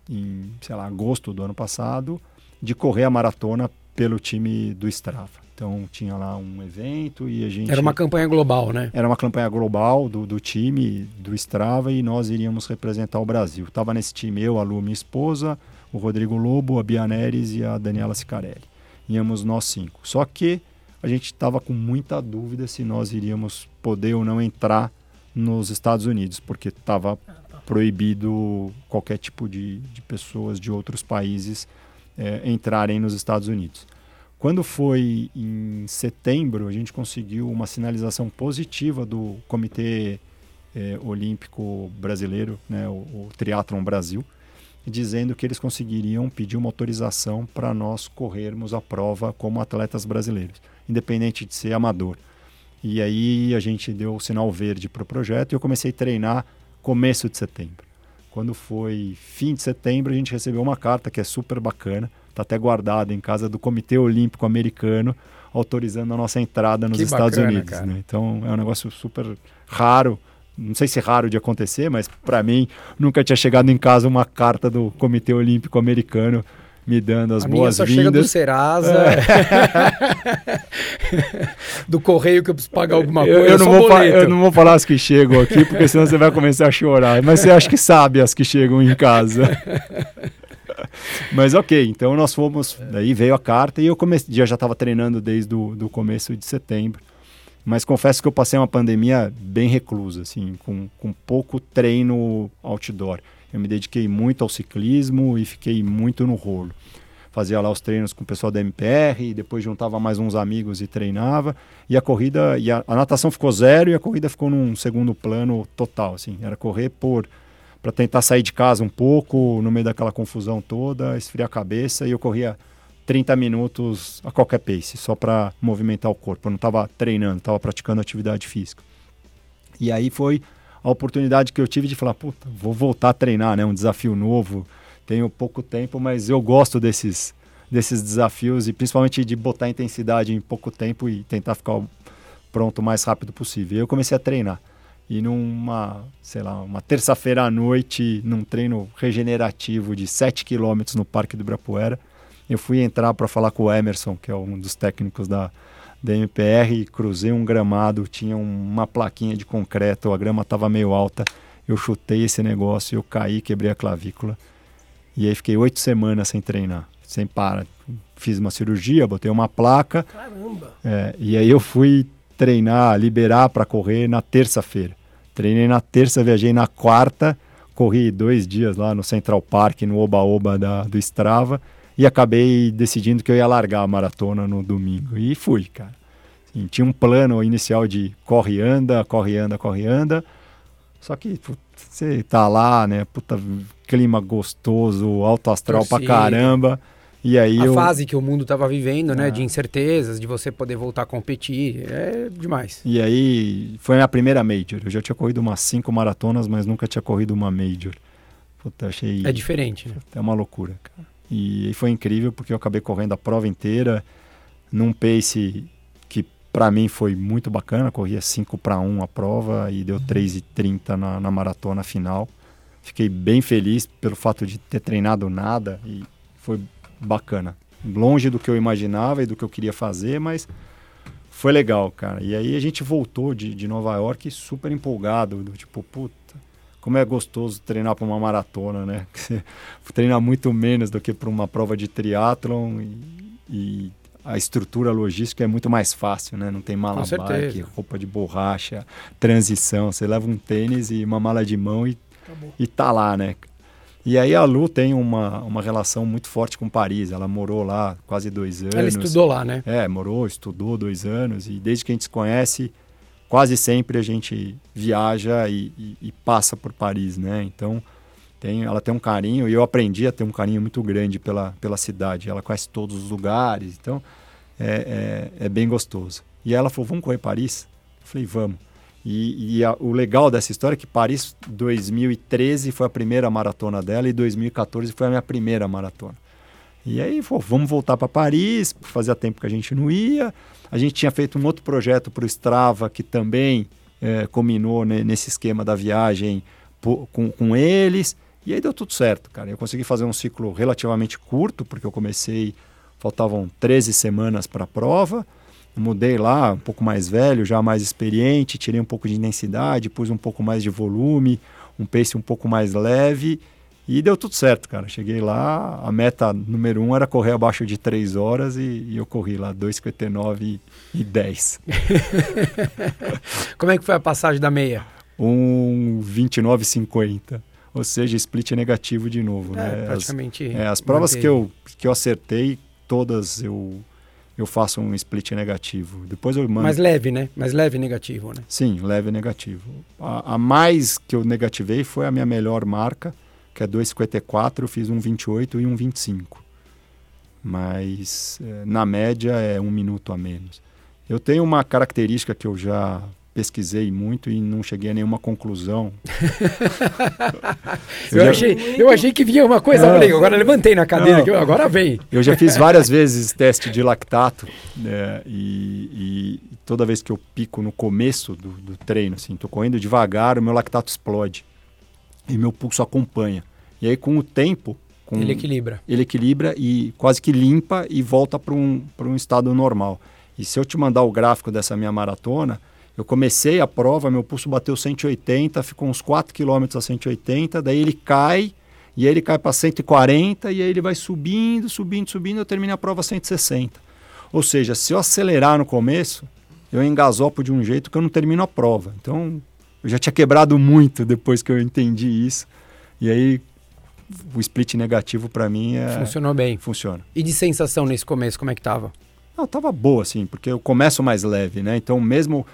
em, sei lá, agosto do ano passado de correr a maratona pelo time do Strava. Então tinha lá um evento e a gente. Era uma campanha global, né? Era uma campanha global do, do time do Strava e nós iríamos representar o Brasil. Tava nesse time eu, a Lu, minha esposa, o Rodrigo Lobo, a Bia Neres e a Daniela Sicarelli. Íamos nós cinco. Só que a gente estava com muita dúvida se nós iríamos poder ou não entrar nos Estados Unidos, porque estava proibido qualquer tipo de, de pessoas de outros países é, entrarem nos Estados Unidos. Quando foi em setembro, a gente conseguiu uma sinalização positiva do Comitê é, Olímpico Brasileiro, né, o, o Triathlon Brasil, dizendo que eles conseguiriam pedir uma autorização para nós corrermos a prova como atletas brasileiros, independente de ser amador. E aí a gente deu o sinal verde para o projeto e eu comecei a treinar começo de setembro. Quando foi fim de setembro, a gente recebeu uma carta que é super bacana, está até guardada em casa do Comitê Olímpico Americano, autorizando a nossa entrada nos que Estados bacana, Unidos. Né? Então é um negócio super raro. Não sei se raro de acontecer, mas para mim nunca tinha chegado em casa uma carta do Comitê Olímpico Americano me dando as boas-vindas. chega do Serasa, é. do correio que eu preciso pagar alguma coisa. Eu, eu, não vou eu, não vou falar as que chegam aqui, porque senão você vai começar a chorar. Mas você acha que sabe as que chegam em casa. Mas ok, então nós fomos. Daí veio a carta e eu comecei, já estava treinando desde o do começo de setembro. Mas confesso que eu passei uma pandemia bem reclusa, assim, com, com pouco treino outdoor. Eu me dediquei muito ao ciclismo e fiquei muito no rolo. Fazia lá os treinos com o pessoal da MPR, depois juntava mais uns amigos e treinava. E a corrida, e a, a natação ficou zero e a corrida ficou num segundo plano total, assim. Era correr por para tentar sair de casa um pouco no meio daquela confusão toda, esfriar a cabeça e eu corria 30 minutos a qualquer pace, só para movimentar o corpo. Eu não estava treinando, estava praticando atividade física. E aí foi a oportunidade que eu tive de falar, puta, vou voltar a treinar, né? Um desafio novo. Tenho pouco tempo, mas eu gosto desses desses desafios e principalmente de botar intensidade em pouco tempo e tentar ficar pronto o mais rápido possível. E eu comecei a treinar. E numa, sei lá, uma terça-feira à noite, num treino regenerativo de 7 quilômetros no Parque do Ibirapuera, eu fui entrar para falar com o Emerson, que é um dos técnicos da, da MPR, cruzei um gramado, tinha uma plaquinha de concreto, a grama estava meio alta, eu chutei esse negócio, eu caí, quebrei a clavícula. E aí fiquei oito semanas sem treinar, sem parar. Fiz uma cirurgia, botei uma placa. Caramba! É, e aí eu fui treinar, liberar para correr na terça-feira. Treinei na terça, viajei na quarta, corri dois dias lá no Central Park, no Oba-Oba do Strava, e acabei decidindo que eu ia largar a maratona no domingo. E fui, cara. Assim, tinha um plano inicial de corre, anda, corre, anda, corre, anda. Só que você tá lá, né? Puta, clima gostoso, alto astral Torcida. pra caramba. E aí a eu... fase que o mundo estava vivendo, né, de incertezas, de você poder voltar a competir, é demais. E aí foi a minha primeira major. Eu já tinha corrido umas cinco maratonas, mas nunca tinha corrido uma major. Puta, achei É diferente, né? É uma loucura, cara. E foi incrível porque eu acabei correndo a prova inteira num pace que para mim foi muito bacana, corria 5 para 1 a prova e deu 3,30 na, na maratona final. Fiquei bem feliz pelo fato de ter treinado nada e foi bacana. Longe do que eu imaginava e do que eu queria fazer, mas foi legal, cara. E aí a gente voltou de, de Nova York super empolgado, do tipo, puta, como é gostoso treinar para uma maratona, né? Você treina muito menos do que para uma prova de triatlon e, e, a estrutura logística é muito mais fácil, né? Não tem mala bike, roupa de borracha, transição. Você leva um tênis e uma mala de mão e, e tá lá, né? E aí a Lu tem uma, uma relação muito forte com Paris. Ela morou lá quase dois anos. Ela estudou lá, né? É, morou, estudou dois anos. E desde que a gente se conhece, quase sempre a gente viaja e, e, e passa por Paris, né? Então, tem, ela tem um carinho. E eu aprendi a ter um carinho muito grande pela, pela cidade. Ela conhece todos os lugares. Então, é, é, é bem gostoso. E ela falou, vamos correr Paris? Eu falei, vamos. E, e a, o legal dessa história é que Paris 2013 foi a primeira maratona dela e 2014 foi a minha primeira maratona. E aí, pô, vamos voltar para Paris, fazia tempo que a gente não ia. A gente tinha feito um outro projeto para o Strava que também é, combinou né, nesse esquema da viagem com, com eles. E aí deu tudo certo, cara. Eu consegui fazer um ciclo relativamente curto, porque eu comecei, faltavam 13 semanas para a prova mudei lá, um pouco mais velho, já mais experiente, tirei um pouco de intensidade, pus um pouco mais de volume, um pace um pouco mais leve e deu tudo certo, cara. Cheguei lá, a meta número um era correr abaixo de 3 horas e, e eu corri lá 2,59 e, e 10. Como é que foi a passagem da meia? Um 29,50. Ou seja, split negativo de novo. É, né? Praticamente. As, é, as provas que eu, que eu acertei, todas eu eu faço um split negativo. Depois eu mando. Mais leve, né? Mais leve negativo, né? Sim, leve negativo. A, a mais que eu negativei foi a minha melhor marca, que é 2,54. Eu fiz um 28 e um 25. Mas é, na média é um minuto a menos. Eu tenho uma característica que eu já pesquisei muito e não cheguei a nenhuma conclusão. eu, já... achei, eu achei que vinha uma coisa, falei, agora levantei na cadeira, que agora vem. Eu já fiz várias vezes teste de lactato né, e, e, toda vez que eu pico no começo do, do treino, assim, tô correndo devagar, o meu lactato explode e meu pulso acompanha. E aí com o tempo... Com, ele equilibra. Ele equilibra e quase que limpa e volta para um, um estado normal. E se eu te mandar o gráfico dessa minha maratona, eu comecei a prova, meu pulso bateu 180, ficou uns 4 km a 180, daí ele cai, e aí ele cai para 140, e aí ele vai subindo, subindo, subindo, eu termino a prova a 160. Ou seja, se eu acelerar no começo, eu engasopo de um jeito que eu não termino a prova. Então, eu já tinha quebrado muito depois que eu entendi isso. E aí, o split negativo para mim é... Funcionou bem. Funciona. E de sensação nesse começo, como é que tava? Não, tava boa, assim, porque eu começo mais leve, né? Então, mesmo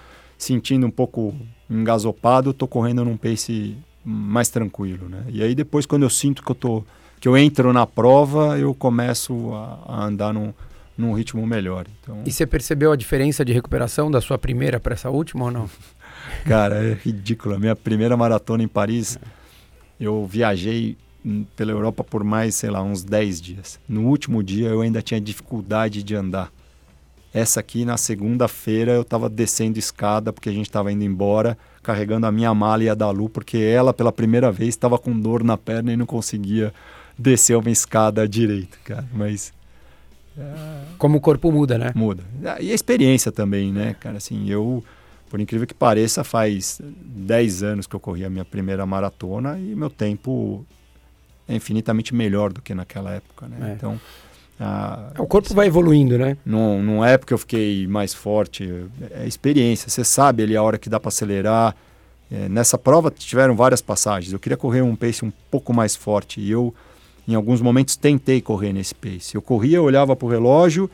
sentindo um pouco engasopado, estou correndo num pace mais tranquilo, né? E aí depois quando eu sinto que eu tô que eu entro na prova, eu começo a, a andar num, num ritmo melhor. Então... E você percebeu a diferença de recuperação da sua primeira para essa última ou não? Cara, é ridículo. A minha primeira maratona em Paris, eu viajei pela Europa por mais, sei lá, uns 10 dias. No último dia eu ainda tinha dificuldade de andar. Essa aqui, na segunda-feira, eu estava descendo escada porque a gente estava indo embora, carregando a minha mala e a da Lu, porque ela, pela primeira vez, estava com dor na perna e não conseguia descer uma escada direito, cara. Mas. É... Como o corpo muda, né? Muda. E a experiência também, né, cara? Assim, eu, por incrível que pareça, faz 10 anos que eu corri a minha primeira maratona e meu tempo é infinitamente melhor do que naquela época, né? É. Então ah, o corpo vai evoluindo, né? Não, não é porque eu fiquei mais forte, é experiência. Você sabe ali a hora que dá para acelerar. É, nessa prova tiveram várias passagens. Eu queria correr um pace um pouco mais forte e eu, em alguns momentos, tentei correr nesse pace. Eu corria, olhava para o relógio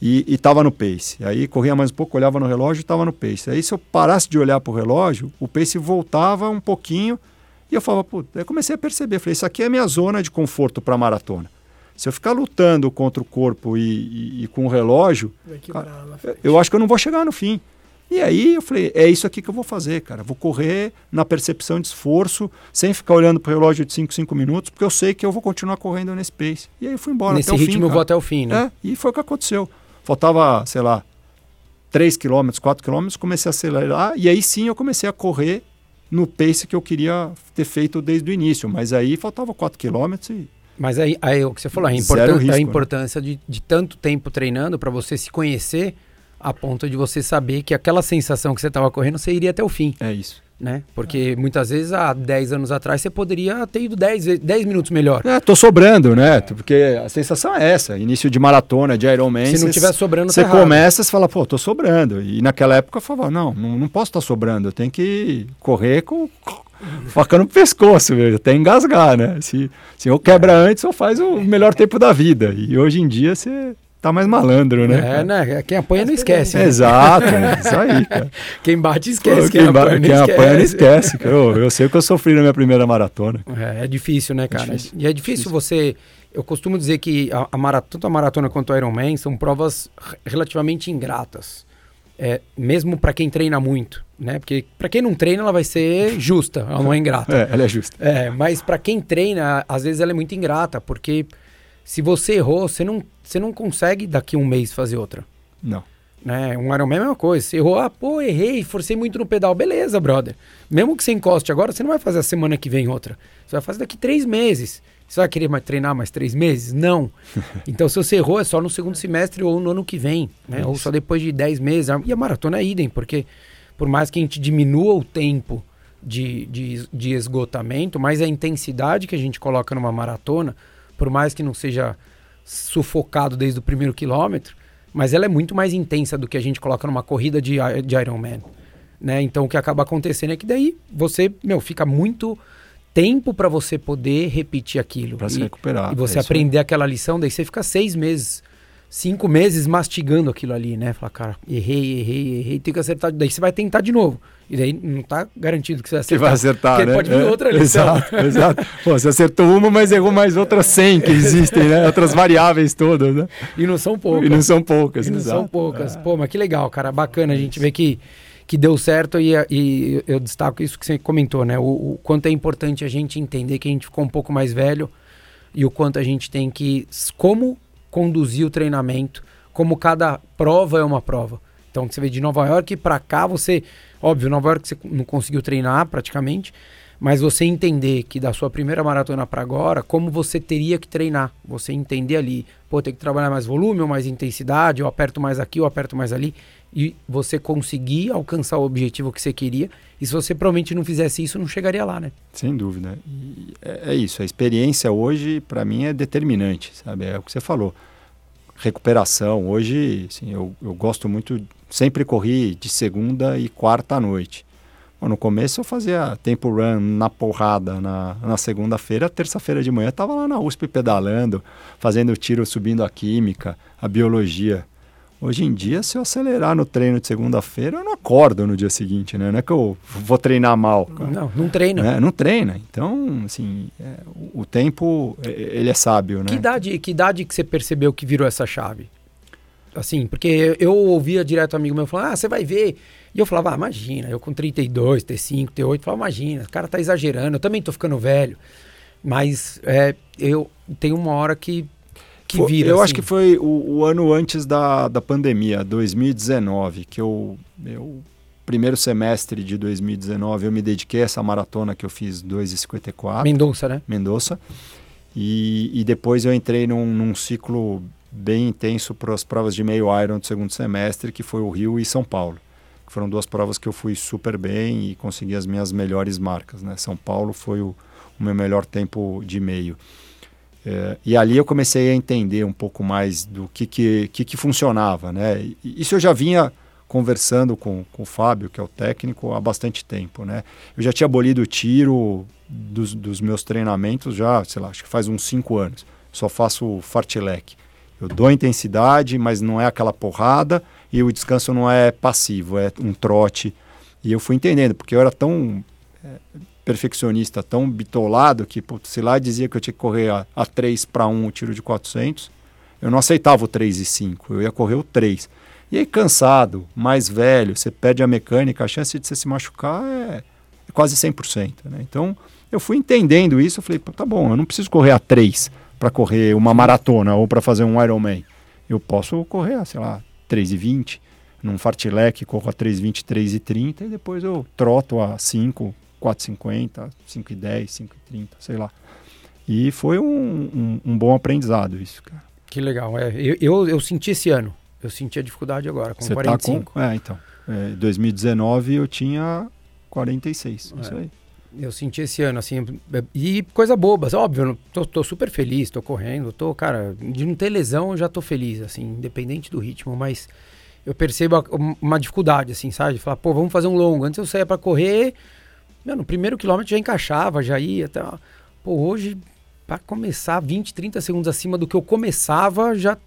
e estava no pace. Aí corria mais um pouco, olhava no relógio e estava no pace. Aí se eu parasse de olhar para o relógio, o pace voltava um pouquinho e eu falava, pô, aí comecei a perceber, falei, isso aqui é a minha zona de conforto para maratona. Se eu ficar lutando contra o corpo e, e, e com o relógio, cara, eu acho que eu não vou chegar no fim. E aí eu falei, é isso aqui que eu vou fazer, cara. Vou correr na percepção de esforço, sem ficar olhando para o relógio de 5, 5 minutos, porque eu sei que eu vou continuar correndo nesse pace. E aí eu fui embora. Nesse ritmo fim, eu vou até o fim, né? É, e foi o que aconteceu. Faltava, sei lá, 3 km, 4 km, comecei a acelerar, e aí sim eu comecei a correr no pace que eu queria ter feito desde o início. Mas aí faltava 4 km e mas aí, aí o que você falou, a, importância, risco, a né? importância né? de, de tanto tempo treinando para você se conhecer a ponto de você saber que aquela sensação que você estava correndo, você iria até o fim. É isso. Né? Porque é. muitas vezes, há 10 anos atrás, você poderia ter ido 10, 10 minutos melhor. É, tô sobrando, né? Porque a sensação é essa. Início de maratona, de Ironman. Se não tiver sobrando, Você tá começa, você fala, pô, tô sobrando. E naquela época eu falava, não, não, não posso estar tá sobrando. Eu tenho que correr com faca no pescoço, meu, até engasgar, né? Se, se eu quebra antes, eu faz o melhor tempo da vida. E hoje em dia você tá mais malandro, né? É, né? Quem apanha não esquece. Né? Exato, é isso aí, cara. Quem bate esquece. Quem, quem, apanha, quem esquece. apanha não esquece. Eu, eu sei que eu sofri na minha primeira maratona. É, é difícil, né, cara? É difícil. E é difícil, difícil, você. Eu costumo dizer que a, a maratona, tanto a maratona quanto o Ironman são provas relativamente ingratas é, mesmo para quem treina muito, né? Porque para quem não treina, ela vai ser justa, ela não é ingrata. É, ela é justa. É, mas para quem treina, às vezes ela é muito ingrata, porque se você errou, você não, você não consegue daqui um mês fazer outra. Não. Né? Um Ironman é a mesma coisa. Você errou, ah, pô, errei, forcei muito no pedal. Beleza, brother. Mesmo que você encoste agora, você não vai fazer a semana que vem outra. Você vai fazer daqui três meses. Você vai querer mais, treinar mais três meses? Não. Então, se você errou, é só no segundo semestre ou no ano que vem, né? Ou só depois de dez meses. E a maratona é idem, porque por mais que a gente diminua o tempo de, de, de esgotamento, mas a intensidade que a gente coloca numa maratona, por mais que não seja sufocado desde o primeiro quilômetro, mas ela é muito mais intensa do que a gente coloca numa corrida de, de Ironman. Né? Então, o que acaba acontecendo é que daí você, meu, fica muito tempo para você poder repetir aquilo. Para se recuperar. E você é aprender aquela lição, daí você fica seis meses, cinco meses mastigando aquilo ali, né? Falar, cara, errei, errei, errei, tem que acertar. Daí você vai tentar de novo. E daí não tá garantido que você vai acertar. Que vai acertar, porque né? pode vir é, outra lição. Exato, exato. Pô, você acertou uma, mas errou mais outras 100 que existem, né? Outras variáveis todas, né? E não são poucas. E não são poucas, E não exato. são poucas. É. Pô, mas que legal, cara. Bacana a gente ver que que deu certo e, e eu destaco isso que você comentou, né? O, o, quanto é importante a gente entender que a gente ficou um pouco mais velho e o quanto a gente tem que como conduzir o treinamento, como cada prova é uma prova. Então você vê de Nova York para cá, você, óbvio, Nova York você não conseguiu treinar praticamente, mas você entender que da sua primeira maratona para agora, como você teria que treinar, você entender ali, pô, tem que trabalhar mais volume ou mais intensidade, eu aperto mais aqui, eu aperto mais ali e você conseguir alcançar o objetivo que você queria. E se você provavelmente não fizesse isso, não chegaria lá, né? Sem dúvida. É, é, isso. A experiência hoje, para mim, é determinante, sabe? É o que você falou. Recuperação. Hoje, assim, eu, eu gosto muito. Sempre corri de segunda e quarta à noite. No começo eu fazia tempo run na porrada na, na segunda-feira, terça-feira de manhã estava lá na USP pedalando, fazendo tiro subindo a química, a biologia. Hoje em dia, se eu acelerar no treino de segunda-feira, eu não acordo no dia seguinte, né? Não é que eu vou treinar mal. Cara. Não, não treina. É, não treina. Então, assim, é, o, tempo, é, ele é sábio, né? Que idade, que idade que você percebeu que virou essa chave? Assim, porque eu ouvia direto um amigo meu falando, ah, você vai ver. E eu falava, ah, imagina, eu com 32, T5, T8, falava, imagina, o cara tá exagerando, eu também tô ficando velho. Mas é, eu tenho uma hora que que vira? Eu assim? acho que foi o, o, ano antes da, da pandemia, 2019, que eu, eu primeiro semestre de 2019 eu me dediquei a essa maratona que eu fiz 2,54. Mendonça, né? Mendonça. E, e depois eu entrei num, num ciclo bem intenso para as provas de meio Iron do segundo semestre, que foi o Rio e São Paulo. Foram duas provas que eu fui super bem e consegui as minhas melhores marcas. Né? São Paulo foi o, o meu melhor tempo de meio. É, e ali eu comecei a entender um pouco mais do que, que, que, que funcionava. Né? Isso eu já vinha conversando com, com o Fábio, que é o técnico, há bastante tempo, né? Eu já tinha abolido o tiro dos, dos meus treinamentos já, sei lá, acho que faz uns cinco anos. Só faço fartlek. Eu dou intensidade, mas não é aquela porrada e o descanso não é passivo, é um trote. E eu fui entendendo, porque eu era tão é, perfeccionista, tão bitolado, que putz, se lá dizia que eu tinha que correr a, a 3 para 1 o tiro de 400, eu não aceitava o 3 e 5, eu ia correr o 3. E aí, cansado, mais velho, você perde a mecânica, a chance de você se machucar é, é quase 100%. Né? Então, eu fui entendendo isso, eu falei, tá bom, eu não preciso correr a 3 para correr uma maratona ou para fazer um Ironman. Eu posso correr, sei lá, 3,20, num fartlek, corro a 3,20, 3,30 e depois eu troto a 5, 4,50, 5,10, 5,30, sei lá. E foi um, um, um, bom aprendizado isso, cara. Que legal. É, eu, eu, eu, senti esse ano. Eu senti a dificuldade agora, com Você 45. Tá com, é, então. É, 2019 eu tinha 46, é. isso aí. Eu senti esse ano, assim, e coisa boba, óbvio, tô, tô super feliz, tô correndo, tô, cara, de não ter lesão eu já tô feliz, assim, independente do ritmo, mas eu percebo uma dificuldade, assim, sabe? De falar, pô, vamos fazer um longo. Antes eu saía para correr, meu, no primeiro quilômetro já encaixava, já ia até. Pô, hoje, para começar 20, 30 segundos acima do que eu começava, já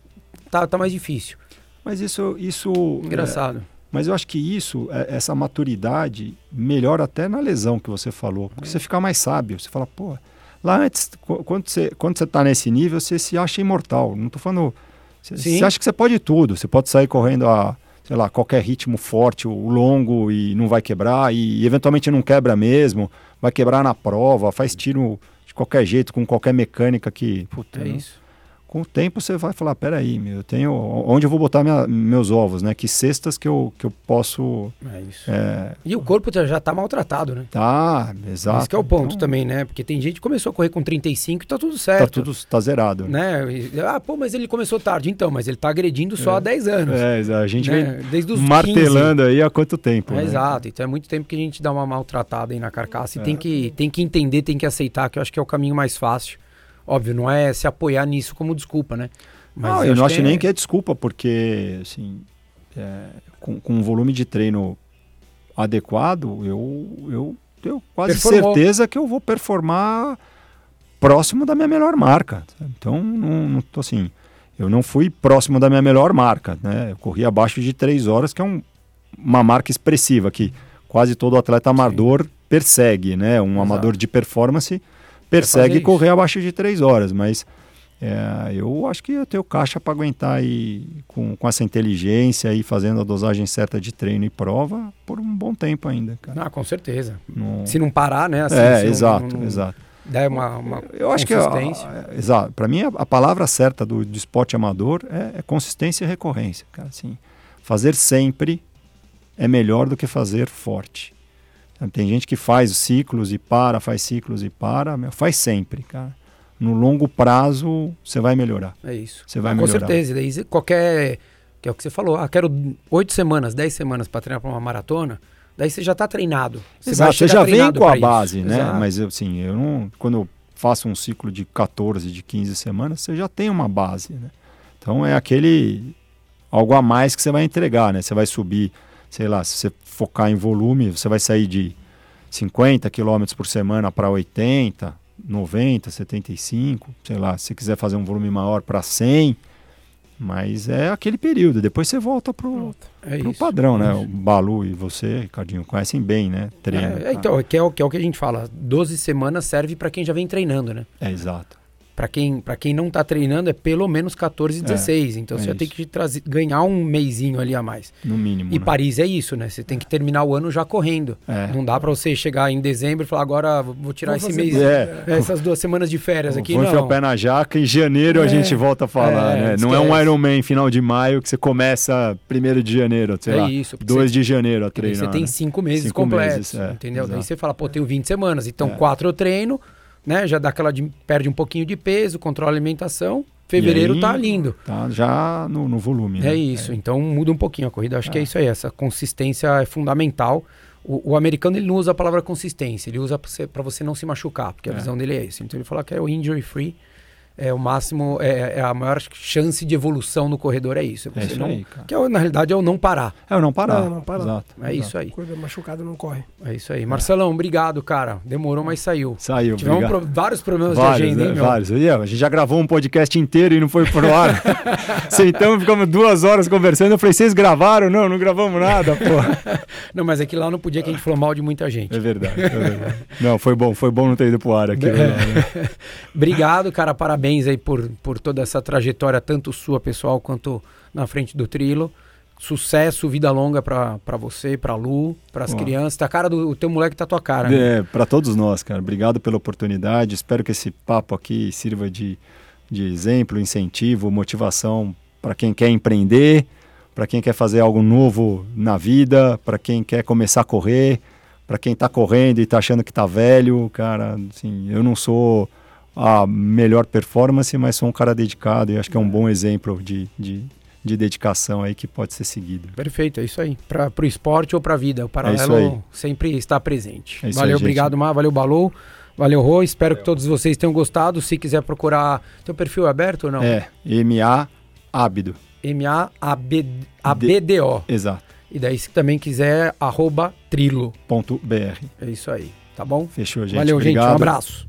tá, tá mais difícil. Mas isso. isso Engraçado. É mas eu acho que isso, é, essa maturidade, melhora até na lesão que você falou. Porque você fica mais sábio. Você fala, pô, lá antes, quando você, quando você tá nesse nível, você se acha imortal. Não tô falando. Você, você acha que você pode tudo. Você pode sair correndo a, sei lá, qualquer ritmo forte, o longo e não vai quebrar. E eventualmente não quebra mesmo. Vai quebrar na prova, faz tiro de qualquer jeito, com qualquer mecânica que. Puta, é isso com o tempo você vai falar, peraí, eu tenho onde eu vou botar minha, meus ovos, né? Que cestas que eu, que eu posso. É isso. É... E o corpo já está maltratado, né? Tá, exato. Esse é o ponto então... também, né? Porque tem gente que começou a correr com 35 e tá tudo certo. Tá tudo tá zerado. Né? Ah, pô, mas ele começou tarde. Então, mas ele tá agredindo só é. há 10 anos. É, a gente né? vem Desde os martelando 15. aí há quanto tempo. É, né? Exato. Então é muito tempo que a gente dá uma maltratada aí na carcaça e tem, que, tem que entender, tem que aceitar, que eu acho que é o caminho mais fácil. Óbvio, não é se apoiar nisso como desculpa, né? Mas não, eu, não acho nem é... que é desculpa, porque assim, é, com, com um volume de treino adequado, eu, eu tenho quase Performou. certeza que eu vou performar próximo da minha melhor marca. Então, não, não tô assim. Eu não fui próximo da minha melhor marca, né? Eu corri abaixo de três horas, que é um, uma marca expressiva que quase todo atleta amador Sim. persegue, né? Um Exato. amador de performance persegue correr abaixo de três horas, mas é, eu acho que eu tenho caixa para aguentar aí com, com essa inteligência e fazendo a dosagem certa de treino e prova por um bom tempo ainda. Cara. Ah, com certeza. No... Se não parar, né? Assim, é, exato, não, não, exato. Dá uma, uma eu acho que a, a, exato. Para mim a, a, palavra certa do, do esporte amador é, é, consistência e recorrência, cara. Assim, fazer sempre é melhor do que fazer forte. Tem gente que faz ciclos e para, faz ciclos e para, faz sempre, cara. No longo prazo, você vai melhorar. É isso. Você vai ah, melhorar. Com certeza. Daí qualquer. Que é o que você falou. Ah, quero oito semanas, dez semanas para treinar para uma maratona. Daí você já está treinado. Você, Exato, você já vem com a base, isso. né? Exato. Mas assim, eu não. Quando eu faço um ciclo de 14, de 15 semanas, você já tem uma base, né? Então é aquele algo a mais que você vai entregar, né? Você vai subir, sei lá, se você focar em volume, você vai sair de 50 km por semana para 80, 90, 75, sei lá, se quiser fazer um volume maior para 100, mas é aquele período, depois você volta pro, é pro padrão, né? O Balu e você, Ricardinho, conhecem bem, né? Treino. É, tá? então, que é, o, que é o que a gente fala, 12 semanas serve para quem já vem treinando, né? É, exato. Para quem, quem não está treinando é pelo menos 14, 16. É, então é você vai ter que trazer, ganhar um mêsinho ali a mais. No mínimo. E né? Paris é isso, né? Você tem que terminar o ano já correndo. É. Não dá para você chegar em dezembro e falar agora vou tirar vou esse mês, é. essas duas semanas de férias aqui. Vamos enfiar o pé na jaca. Em janeiro a é. gente volta a falar, é, né? Não é um Ironman final de maio que você começa primeiro de janeiro, sei é lá. Isso. 2 de janeiro a treinar. Você tem né? cinco meses cinco completos, meses, entendeu? Exato. Daí você fala, pô, tenho 20 semanas. Então quatro eu treino né? Já dá aquela de, perde um pouquinho de peso, controla a alimentação. Fevereiro aí, tá lindo. Tá já no, no volume. É né? isso. É. Então muda um pouquinho a corrida. Acho é. que é isso aí. Essa consistência é fundamental. O, o, americano ele não usa a palavra consistência, ele usa para você, você não se machucar, porque a é. visão dele é isso. Então ele fala que é o injury free. É o máximo, é, é a maior chance de evolução no corredor, é isso. É Você isso não, aí, cara. Que é, na realidade é o não parar. É o não parar. Não, não parar. Exato. É exato. isso aí. É machucado não corre. É isso aí. Marcelão, obrigado, cara. Demorou, mas saiu. Saiu, Tivemos pro- vários problemas Vários, de agenda, né? hein, meu? Vários. E, a gente já gravou um podcast inteiro e não foi pro ar. Sentamos, ficamos duas horas conversando. Eu falei, vocês gravaram? Não, não gravamos nada, pô. Não, mas é que lá no podia que a gente falou mal de muita gente. É verdade, é verdade. Não, foi bom, foi bom não ter ido pro ar aqui. É. né? Obrigado, cara. Parabéns aí por, por toda essa trajetória, tanto sua pessoal quanto na frente do Trilo. Sucesso, vida longa pra, pra você, pra Lu, pras Ó. crianças. Tá cara do o teu moleque tá tua cara. né? É, para todos nós, cara. Obrigado pela oportunidade. Espero que esse papo aqui sirva de, de exemplo, incentivo, motivação para quem quer empreender, para quem quer fazer algo novo na vida, para quem quer começar a correr, para quem está correndo e está achando que está velho, cara. Assim, eu não sou a melhor performance, mas sou um cara dedicado e acho que é um bom exemplo de, de, de dedicação aí que pode ser seguido. Perfeito, é isso aí. Para pro esporte ou pra vida. O isso paralelo aí. sempre está presente. É valeu, aí, obrigado, Mar. Valeu, Balou. Valeu, Rô. Espero que todos vocês tenham gostado. Se quiser procurar. Teu perfil é aberto ou não? É, MA Ábido. M-A-A-B-D-O. Exato. E daí, se também quiser, arroba Trilo. Ponto BR. É isso aí. Tá bom? Fechou, gente. Valeu, Obrigado. gente. Um abraço.